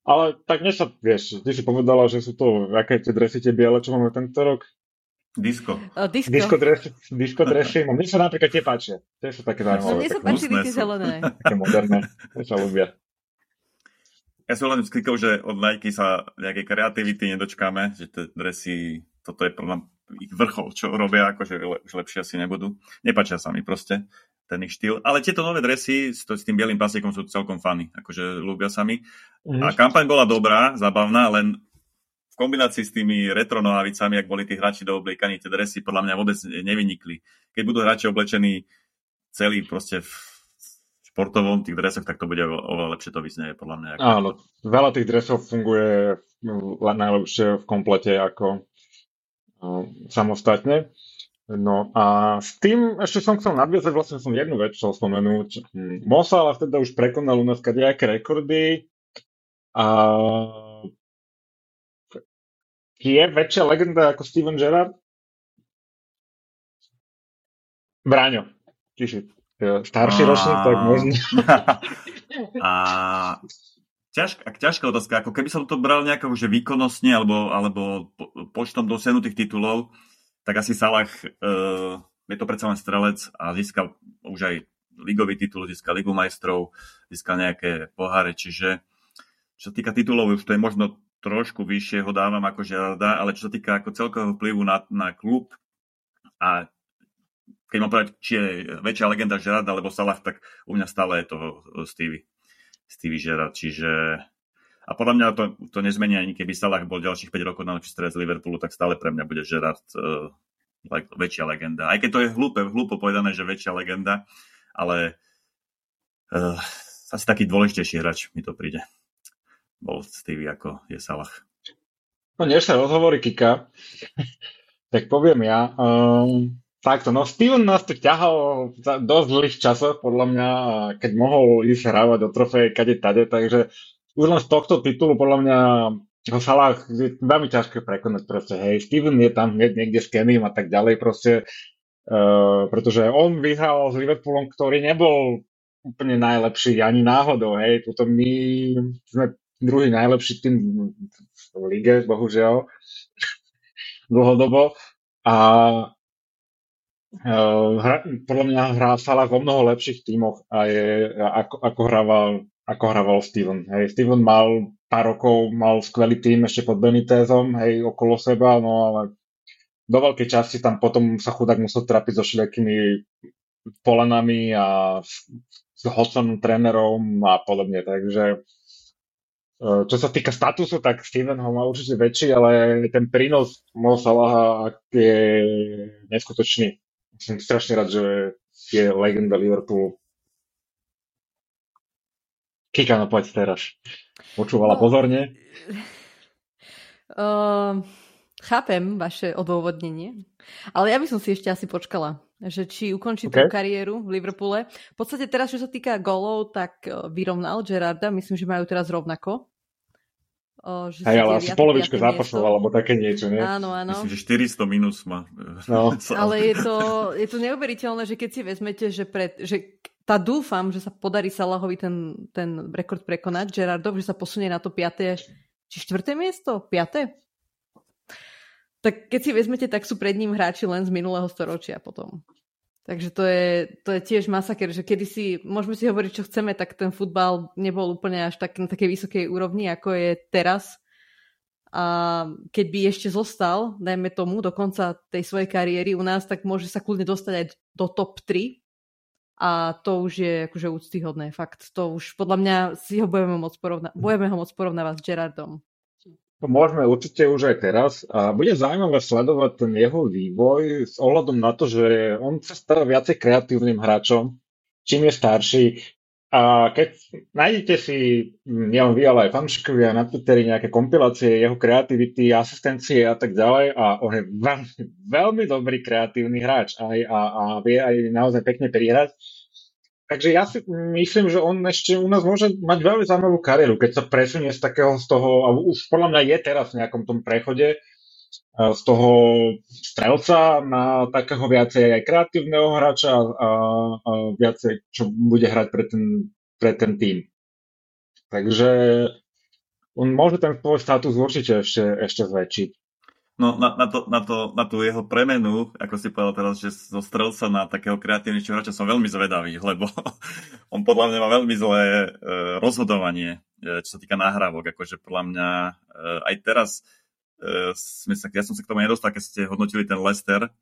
ale tak dnes sa, vieš, ty si povedala, že sú to, aké tie dresy tie biele, čo máme tento rok? Disko. O, disco. Disco, dres, disco dresy. No, mne sa napríklad tie páčia. Tie sú také zaujímavé. No, mne sa páčili tie zelené. Také moderné. Mne sa ľúbia. ja súhlasím s Klikou, že od Nike sa nejakej kreativity nedočkáme, že tie dresy, toto je podľa ich vrchol, čo robia, akože už lepšie asi nebudú. Nepačia sa mi proste ten ich štýl. Ale tieto nové dresy s, to, s tým bielým pasiekom sú celkom fany, akože ľúbia sa mi. A kampaň bola dobrá, zabavná, len kombinácii s tými retro nohavicami, ak boli tí hráči do obliekaní, tie dresy podľa mňa vôbec nevynikli. Keď budú hráči oblečení celý proste v športovom tých dresoch, tak to bude oveľa lepšie to vyznieje podľa mňa. Áno, veľa tých dresov funguje najlepšie v komplete ako samostatne. No a s tým ešte som chcel nadviazať, vlastne som jednu vec chcel spomenúť. Mosala teda už prekonal u nás kadejaké rekordy a je väčšia legenda ako Steven Gerrard? Bráňo, čiže starší ročník, tak možno. a ťažká, ťažká otázka, ako keby som to bral nejako že výkonnostne alebo, alebo počtom dosiahnutých titulov, tak asi Salah uh, je to predsa len strelec a získal už aj ligový titul, získal Ligu majstrov, získal nejaké poháre, čiže čo sa týka titulov, už to je možno trošku vyššie ho dávam ako Žerarda, ale čo sa týka ako celkového vplyvu na, na klub a keď mám povedať, či je väčšia legenda Žerard alebo Salah, tak u mňa stále je to Stevie, Stevie Gerard, čiže a podľa mňa to, to nezmenia ani keby Salah bol ďalších 5 rokov najlepší strelec Liverpoolu, tak stále pre mňa bude Gerard uh, like, väčšia legenda. Aj keď to je hlúpe, hlúpo povedané, že väčšia legenda, ale uh, asi taký dôležitejší hráč mi to príde. Bol Stevie ako je Salah. No než sa rozhovorí Kika, tak poviem ja. Um, Takto, no Steven nás to ťahal za dosť dlhých časov, podľa mňa, keď mohol ísť hrávať do trofeje kade tade, takže už len z tohto titulu podľa mňa ho Salah je veľmi ťažké prekonať proste, hej, Steven je tam niekde s Kenym a tak ďalej proste, uh, pretože on vyhral s Liverpoolom, ktorý nebol úplne najlepší ani náhodou, hej, tuto my sme druhý najlepší tým v lige, bohužiaľ, dlhodobo a Uh, hra, podľa mňa hrá Salah vo mnoho lepších tímoch a je, ako, ako, hrával, ako hrával Steven. Hej, Steven mal pár rokov, mal skvelý tým ešte pod Benitezom, hej, okolo seba, no ale do veľkej časti tam potom sa chudák musel trapiť so všelijakými polenami a s, hocom trénerom a podobne, takže čo sa týka statusu, tak Steven ho má určite väčší, ale ten prínos Mo Salaha je neskutočný som strašne rád, že je legenda Liverpoolu. Kika, no poď teraz. Počúvala no, pozorne? Uh, chápem vaše odôvodnenie, ale ja by som si ešte asi počkala, že či ukončí okay. tú kariéru v Liverpoole. V podstate teraz, čo sa týka golov, tak vyrovnal Gerarda, myslím, že majú teraz rovnako. O, že Hej, ale asi polovičku zápasov alebo také niečo, nie? Áno, áno. Myslím, že 400 minus má. No. ale je to, je to neuveriteľné, že keď si vezmete, že, pred, že tá dúfam, že sa podarí Salahovi ten, ten rekord prekonať, Gerardov, že sa posunie na to 5. či 4. miesto? 5. Tak keď si vezmete, tak sú pred ním hráči len z minulého storočia potom. Takže to je, to je tiež masaker, že kedysi, môžeme si hovoriť, čo chceme, tak ten futbal nebol úplne až tak, na takej vysokej úrovni, ako je teraz. A keď by ešte zostal, dajme tomu, do konca tej svojej kariéry u nás, tak môže sa kľudne dostať aj do top 3. A to už je akože úctyhodné, fakt. To už podľa mňa si ho budeme, môcť porovna- budeme ho môcť porovnávať s Gerardom. Môžeme určite už aj teraz a bude zaujímavé sledovať ten jeho vývoj s ohľadom na to, že on sa stáva viacej kreatívnym hráčom, čím je starší. A keď nájdete si, nielen vy, ale aj fanšikovia na Twitteri nejaké kompilácie jeho kreativity, asistencie a tak ďalej a on je veľmi, veľmi dobrý kreatívny hráč a, a, a vie aj naozaj pekne prihrať Takže ja si myslím, že on ešte u nás môže mať veľmi zaujímavú kariéru, keď sa presunie z takého z toho, a už podľa mňa je teraz v nejakom tom prechode, z toho strelca na takého viacej aj kreatívneho hráča a, a viacej, čo bude hrať pre ten, pre ten tým. Takže on môže ten svoj status určite ešte, ešte zväčšiť. No na, na, to, na, to, na tú jeho premenu, ako si povedal teraz, že zo strelca na takého kreatívnejšieho hráča som veľmi zvedavý, lebo on podľa mňa má veľmi zlé e, rozhodovanie, e, čo sa týka nahrávok. Akože podľa mňa e, aj teraz e, sme sa, ja som sa k tomu nedostal, keď ste hodnotili ten Lester,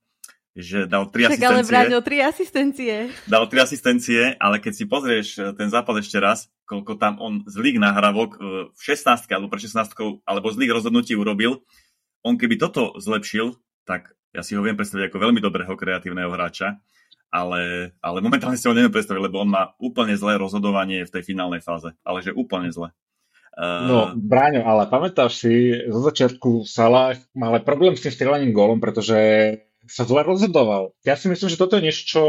že dal tri Však asistencie. ale bránil tri asistencie. Dal tri asistencie, ale keď si pozrieš e, ten zápas ešte raz, koľko tam on zlých nahrávok e, v 16 alebo pre 16 alebo zlých rozhodnutí urobil, on keby toto zlepšil, tak ja si ho viem predstaviť ako veľmi dobrého kreatívneho hráča, ale, ale momentálne si ho neviem predstaviť, lebo on má úplne zlé rozhodovanie v tej finálnej fáze. Ale že úplne zlé. Uh... No, Bráňo, ale pamätáš si, zo začiatku Salah mal problém s tým strelaním gólom, pretože sa zle rozhodoval. Ja si myslím, že toto je niečo, čo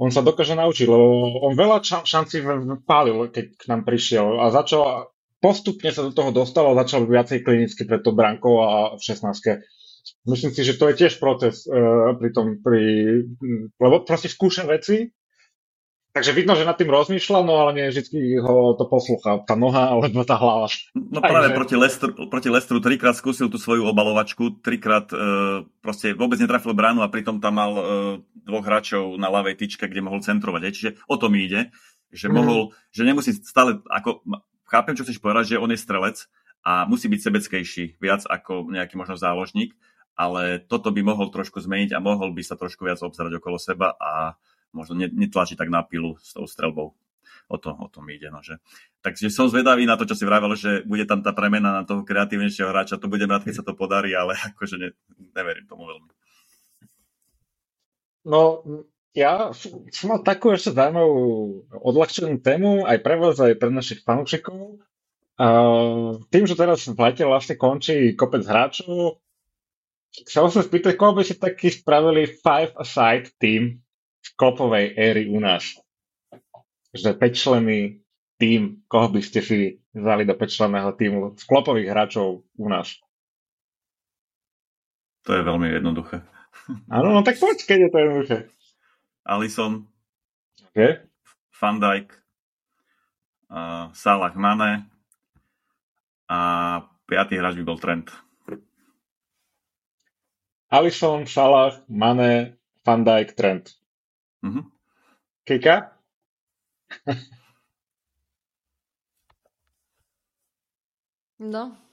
on sa dokáže naučiť, lebo on veľa šancí pálil, keď k nám prišiel a začal postupne sa do toho dostal a začal viacej klinicky pred to brankou a v 16 Myslím si, že to je tiež proces uh, pri tom, pri, lebo proste skúša veci, takže vidno, že nad tým rozmýšľa, no ale nie vždy ho to poslúcha, tá noha alebo tá hlava. No práve proti, Lestru, proti Lestru trikrát skúsil tú svoju obalovačku, trikrát uh, proste vôbec netrafil bránu a pritom tam mal uh, dvoch hráčov na ľavej tyčke, kde mohol centrovať. Je. Čiže o tom ide, že, mm. mohol, že nemusí stále, ako chápem, čo chceš povedať, že on je strelec a musí byť sebeckejší, viac ako nejaký možno záložník, ale toto by mohol trošku zmeniť a mohol by sa trošku viac obzerať okolo seba a možno netlačiť tak na pilu s tou strelbou. O to, o tom ide. No, že. Takže som zvedavý na to, čo si vravel, že bude tam tá premena na toho kreatívnejšieho hráča. To budem rád, keď sa to podarí, ale akože ne, neverím tomu veľmi. No, ja som mal takú ešte zaujímavú odľahčenú tému aj pre vás, aj pre našich fanúšikov. Uh, tým, že teraz v lete vlastne končí kopec hráčov, chcel som spýtať, koho by ste taký spravili five-a-side team z klopovej éry u nás? Že 5 členy tým, koho by ste si vzali do 5 členného týmu z klopových hráčov u nás? To je veľmi jednoduché. Áno, no tak poď, keď je to jednoduché. Alison, okay. Van Dijk, uh, Salah Mane a piatý hráč by bol Trent. Alison, Salah, Mane, Van Dijk, Trent. Uh-huh. Kika? no.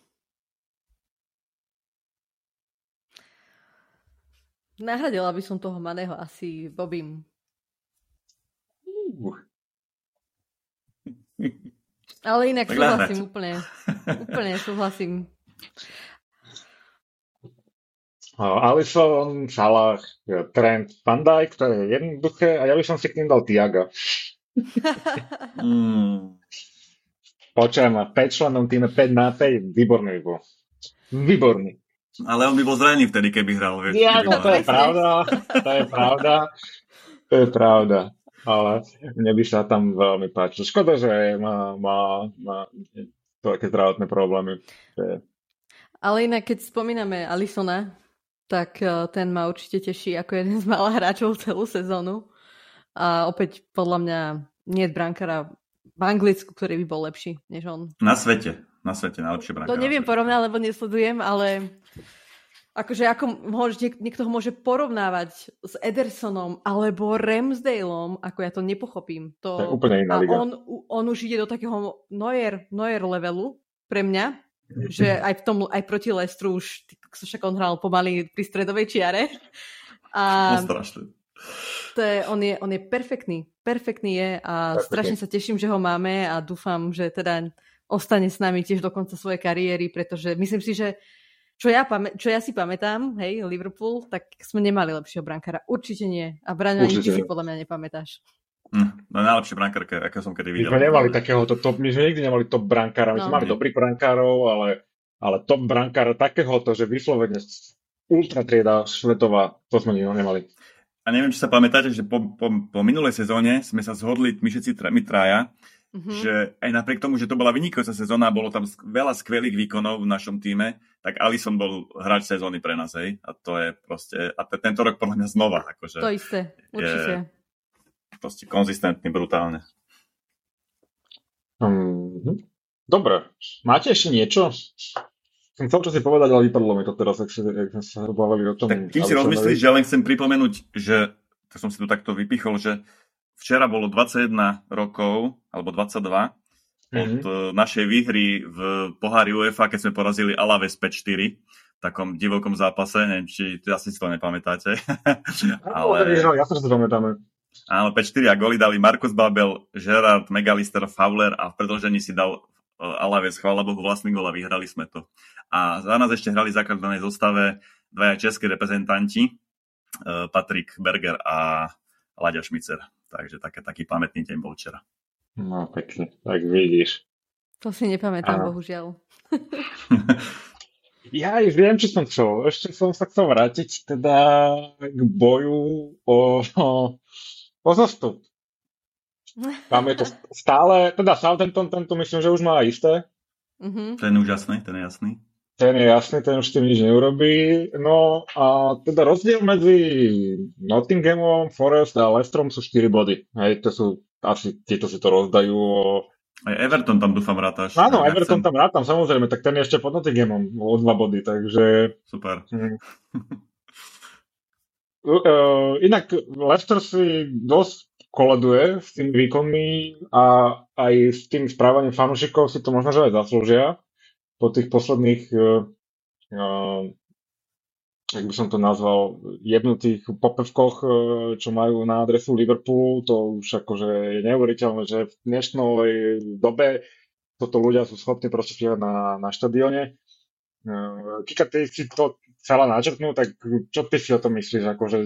Nahradila by som toho Maného asi Bobím. Uh. Ale inak súhlasím úplne. Úplne súhlasím. Alison, Salah, Trent, Van Dijk, to je jednoduché a ja by som si k ním dal Tiaga. mm. Počujem, 5 členom týme 5 na 5, výborný bol. Výborný. Ale on by bol zranený vtedy, keby hral. Vieš, ja, no to je pravda, to je pravda, to je pravda. Ale mne by sa tam veľmi páčilo. Škoda, že má, má, má také zdravotné problémy. Ale inak, keď spomíname Alisona, tak e, ten ma určite teší ako jeden z malých hráčov celú sezónu. A opäť podľa mňa nie je brankára v Anglicku, ktorý by bol lepší než on. Na svete. Na svete najlepšie brankár. To neviem porovnať, lebo nesledujem, ale akože ako môže, niekto ho môže porovnávať s Edersonom alebo Ramsdaleom, ako ja to nepochopím. To, to je úplne iná liga. On, on už ide do takého Neuer, Neuer levelu pre mňa, že aj, v tom, aj proti Lestru už však on hral pomaly pri stredovej čiare. A no, To je, on, je, on je perfektný. Perfektný je a Perfektný. strašne sa teším, že ho máme a dúfam, že teda ostane s nami tiež do konca svojej kariéry, pretože myslím si, že čo ja, pamä- čo ja si pamätám, hej, Liverpool, tak sme nemali lepšieho brankára. Určite nie. A Braňo, ani ty si podľa mňa nepamätáš. Hm, no najlepšie brankárka, aké som kedy videl. My sme nemali takéhoto top, my sme nikdy nemali top brankára, my no. sme mali dobrých brankárov, ale, ale top brankára takéhoto, že vyslovene ultra trieda svetová, to sme nemali. A neviem, či sa pamätáte, že po, po, po minulej sezóne sme sa zhodli my všetci my traja, mm-hmm. že aj napriek tomu, že to bola vynikajúca sezóna, bolo tam veľa skvelých výkonov v našom týme, tak Alison bol hráč sezóny pre nás, hej. A to je proste, a t- tento rok podľa mňa znova, akože. To isté, určite. Je proste konzistentný, brutálne. Mm-hmm. Dobre, máte ešte niečo? som chcel čo si povedať, ale vypadlo mi to teraz, ak, si, ak sme sa bavili o tom. Tak kým si rozmyslíš, že len chcem pripomenúť, že to som si tu takto vypichol, že včera bolo 21 rokov, alebo 22, mm-hmm. od mhm. našej výhry v pohári UEFA, keď sme porazili Alaves 5-4 v takom divokom zápase, neviem, či asi si to nepamätáte. ale... Ja sa to pamätáme. Áno, 5-4 a goly dali Markus Babel, Gerard, Megalister, Fowler a v predlžení si dal e, Alaves, chvála Bohu, vlastný gol a vyhrali sme to. A za nás ešte hrali v základnej zostave dvaja českí reprezentanti, e, Patrik Berger a Laďa Šmicer. Takže také, taký pamätný deň bol včera. No pekne, tak vidíš. To si nepamätám, a... bohužiaľ. Ja už viem, čo som chcel. Ešte som sa chcel vrátiť teda k boju o, o o zostup. Tam je to stále, teda Southampton tento myslím, že už má isté. Mm-hmm. Ten je úžasný, ten je jasný. Ten je jasný, ten už tým nič neurobí. No a teda rozdiel medzi Nottinghamom, Forest a Leicesterom sú 4 body. Hej, to sú asi tieto si to rozdajú. Aj Everton tam dúfam rátaš. Áno, ja Everton chcem... tam rátam, samozrejme, tak ten je ešte pod Nottinghamom o 2 body, takže... Super. Hm. Uh, inak Leicester si dosť koleduje s tými výkonmi a aj s tým správaním fanúšikov si to možno, že aj zaslúžia po tých posledných uh, jak by som to nazval, jebnutých popevkoch, uh, čo majú na adresu Liverpoolu, to už akože je neuveriteľné, že v dnešnej dobe toto ľudia sú schopní proste na, na štadióne. Kika, ty si to chcela načrtnúť, tak čo ty si o tom myslíš? Akože,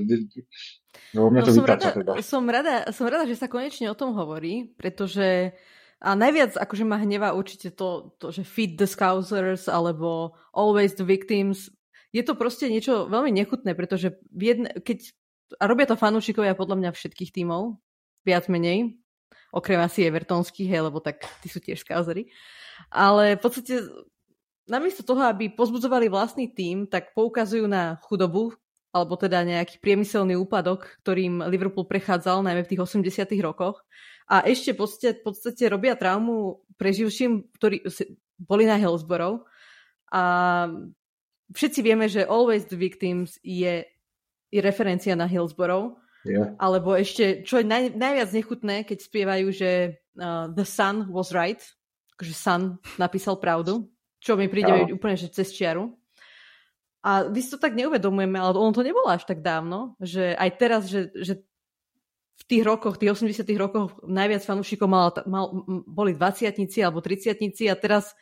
no, mňa to no, som, rada, teda. som, rada, som rada, že sa konečne o tom hovorí, pretože a najviac akože ma hnevá určite to, to, že feed the scousers alebo always the victims. Je to proste niečo veľmi nechutné, pretože jedne, keď, a robia to fanúšikovia podľa mňa všetkých tímov, viac menej, okrem asi evertonských, hej, lebo tak tí sú tiež scousery. Ale v podstate namiesto toho, aby pozbudzovali vlastný tím, tak poukazujú na chudobu, alebo teda nejaký priemyselný úpadok, ktorým Liverpool prechádzal najmä v tých 80 rokoch. A ešte v podstate, robia traumu preživším, ktorí boli na Hillsborough. A všetci vieme, že Always the Victims je, je referencia na Hillsborough. Yeah. Alebo ešte, čo je naj, najviac nechutné, keď spievajú, že uh, The Sun was right, že Sun napísal pravdu čo mi príde no. úplne že cez čiaru. A my si to tak neuvedomujeme, ale ono to nebolo až tak dávno, že aj teraz, že, že v tých rokoch, tých 80 rokoch najviac fanúšikov mal, mal, boli 20 alebo 30 a teraz,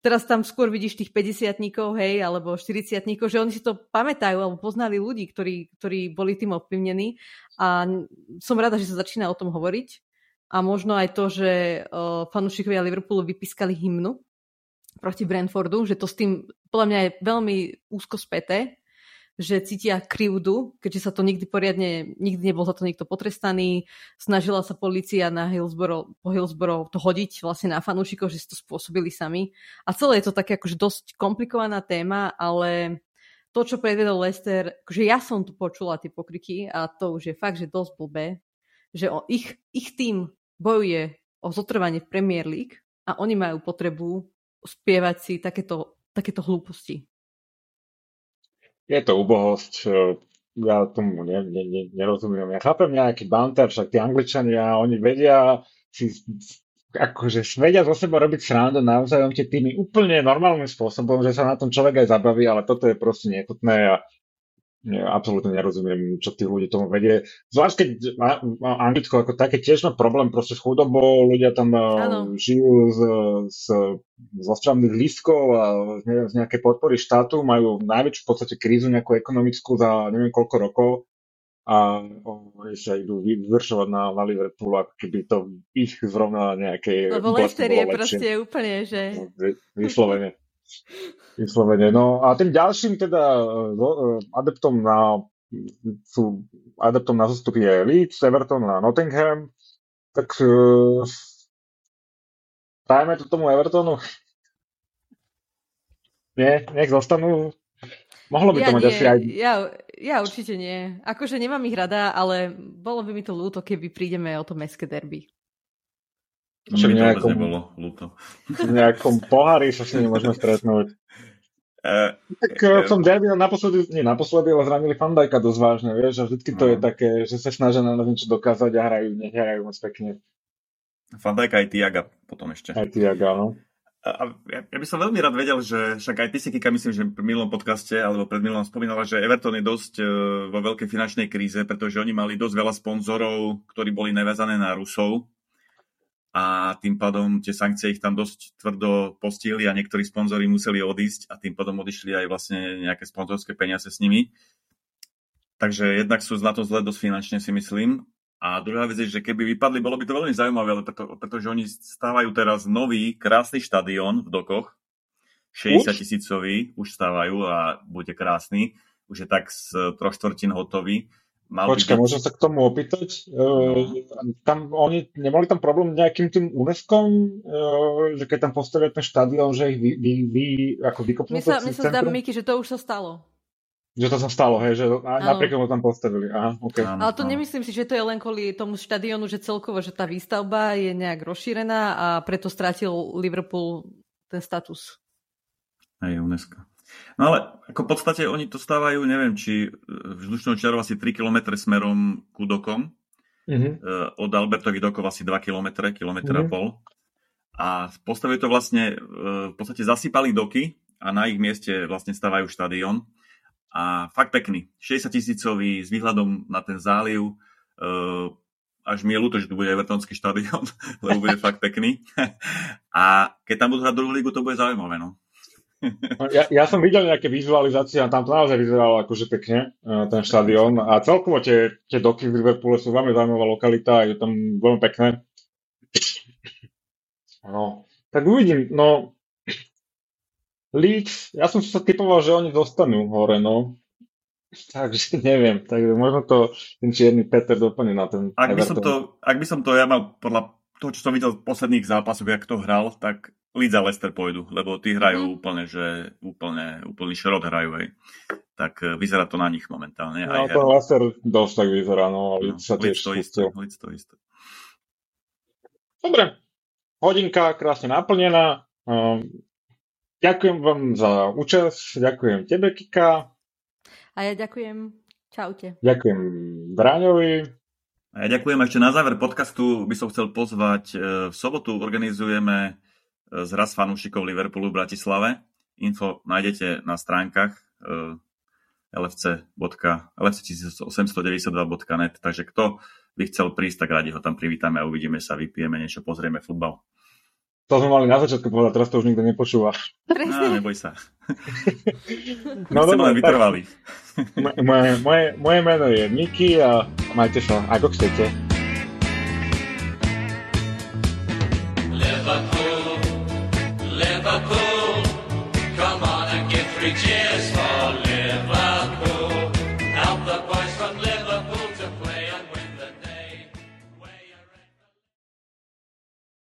teraz tam skôr vidíš tých 50 hej, alebo 40 že oni si to pamätajú alebo poznali ľudí, ktorí, ktorí boli tým ovplyvnení. A som rada, že sa začína o tom hovoriť. A možno aj to, že uh, fanúšikovia Liverpoolu vypískali hymnu proti Brentfordu, že to s tým podľa mňa je veľmi úzko späté, že cítia krivdu, keďže sa to nikdy poriadne, nikdy nebol za to nikto potrestaný. Snažila sa policia na Hillsborough, po Hillsborough to hodiť vlastne na fanúšikov, že si to spôsobili sami. A celé je to také akože dosť komplikovaná téma, ale to, čo predvedol Lester, akože ja som tu počula tie pokriky a to už je fakt, že dosť blbé, že o ich, ich tým bojuje o zotrvanie v Premier League a oni majú potrebu spievať si takéto, takéto hlúposti. Je to ubohosť, ja tomu ne, ne, ne, nerozumiem. Ja chápem nejaký banter, však tí angličania, oni vedia si akože vedia zo seba robiť srandu navzájom tie tými úplne normálnym spôsobom, že sa na tom človek aj zabaví, ale toto je proste nechutné a absolútne nerozumiem, čo tí ľudia tomu vedie. Zvlášť keď Anglicko ako také tiež má problém proste s chudobou, ľudia tam ano. žijú z, z, z ostravných lístkov a z nejakej podpory štátu, majú najväčšiu v podstate krízu nejakú ekonomickú za neviem koľko rokov a oni sa idú vyvršovať na, na Liverpool, ako keby to ich zrovna nejaké... Lebo Leicester je proste úplne, že... Vyslovene. Vyslovene. No a tým ďalším teda uh, adeptom na sú adeptom na zostup je Leeds, Everton a Nottingham. Tak uh, dajme to tomu Evertonu. Nie, nech zostanú. Mohlo by ja to mať nie, asi aj... Ja, ja určite nie. Akože nemám ich rada, ale bolo by mi to ľúto, keby prídeme o to mestské derby. Však nejakom, nebolo ľúto. V nejakom pohári sa s nimi môžeme stretnúť. Uh, tak uh, v tom derby naposledy, nie naposledy, ale zranili Fandajka dosť vážne, vieš, a vždycky to uh. je také, že sa snažia na niečo dokázať a hrajú, nehrajú moc pekne. Fandajka aj Tiaga potom ešte. Aj Tiaga, no. A ja, ja by som veľmi rád vedel, že však aj ty si, Kika, myslím, že v minulom podcaste alebo pred minulom spomínala, že Everton je dosť uh, vo veľkej finančnej kríze, pretože oni mali dosť veľa sponzorov, ktorí boli naviazané na Rusov a tým pádom tie sankcie ich tam dosť tvrdo postihli a niektorí sponzori museli odísť a tým pádom odišli aj vlastne nejaké sponzorské peniaze s nimi. Takže jednak sú na to zle dosť finančne si myslím. A druhá vec je, že keby vypadli, bolo by to veľmi zaujímavé, ale preto, pretože oni stávajú teraz nový krásny štadión v Dokoch, 60 tisícový, už stávajú a bude krásny, už je tak z troch štvrtín hotový Mal Počkaj, byť... môžem sa k tomu opýtať? No. tam, oni nemali tam problém nejakým tým UNESCO, že keď tam postavia ten štadión, že ich vy, vy, vy ako vykopnú Mne sa, mne sa zdá, Miky, že to už sa stalo. Že to sa stalo, hej, že napriek tomu tam postavili. Aha, okay. Ale to nemyslím si, že to je len kvôli tomu štadiónu, že celkovo, že tá výstavba je nejak rozšírená a preto strátil Liverpool ten status. Aj UNESCO. No ale ako v podstate oni to stávajú, neviem, či e, vzdušnou čiarou asi 3 km smerom ku dokom. Mm-hmm. Od Albertových dokov asi 2 km, km mm-hmm. a pol. A postavili to vlastne, e, v podstate zasypali doky a na ich mieste vlastne stávajú štadión. A fakt pekný. 60 tisícový s výhľadom na ten záliv. Až mi je ľúto, že tu bude Evertonský štadión, lebo bude fakt pekný. A keď tam budú hrať druhú ligu, to bude zaujímavé. No. No, ja, ja som videl nejaké vizualizácie a tam to naozaj vyzeralo akože pekne, e, ten štadión. A celkovo tie, tie doky v Liverpoole sú veľmi zaujímavá lokalita, je tam veľmi pekné. No, tak uvidím. No, Leeds, ja som sa typoval, že oni dostanú hore, no. Takže neviem, takže možno to ten čierny Peter doplne na ten ak by, som to, ak by som to ja mal podľa toho, čo som videl v posledných zápasoch, jak to hral, tak Leeds a Leicester pôjdu, lebo tí hrajú mm. úplne, že úplne, úplný šrot hrajú, hej. Tak uh, vyzerá to na nich momentálne. No, to Leicester dosť tak vyzerá, no. Leeds no, sa tiež to isté, Leeds to isté. Dobre, hodinka krásne naplnená. Uh, ďakujem vám za účasť, ďakujem tebe, Kika. A ja ďakujem. Čaute. Ďakujem Bráňovi. A ja ďakujem ešte na záver podcastu by som chcel pozvať. E, v sobotu organizujeme zraz fanúšikov Liverpoolu v Bratislave. Info nájdete na stránkach lfc.lfc1892.net, takže kto by chcel prísť, tak radi ho tam privítame a uvidíme sa, vypijeme niečo, pozrieme futbal. To sme mali na začiatku povedať, teraz to už nikto nepočúva. No, neboj sa. no, dobre, len vytrvali. moje, moje, moje meno je Miki a majte sa, ako chcete.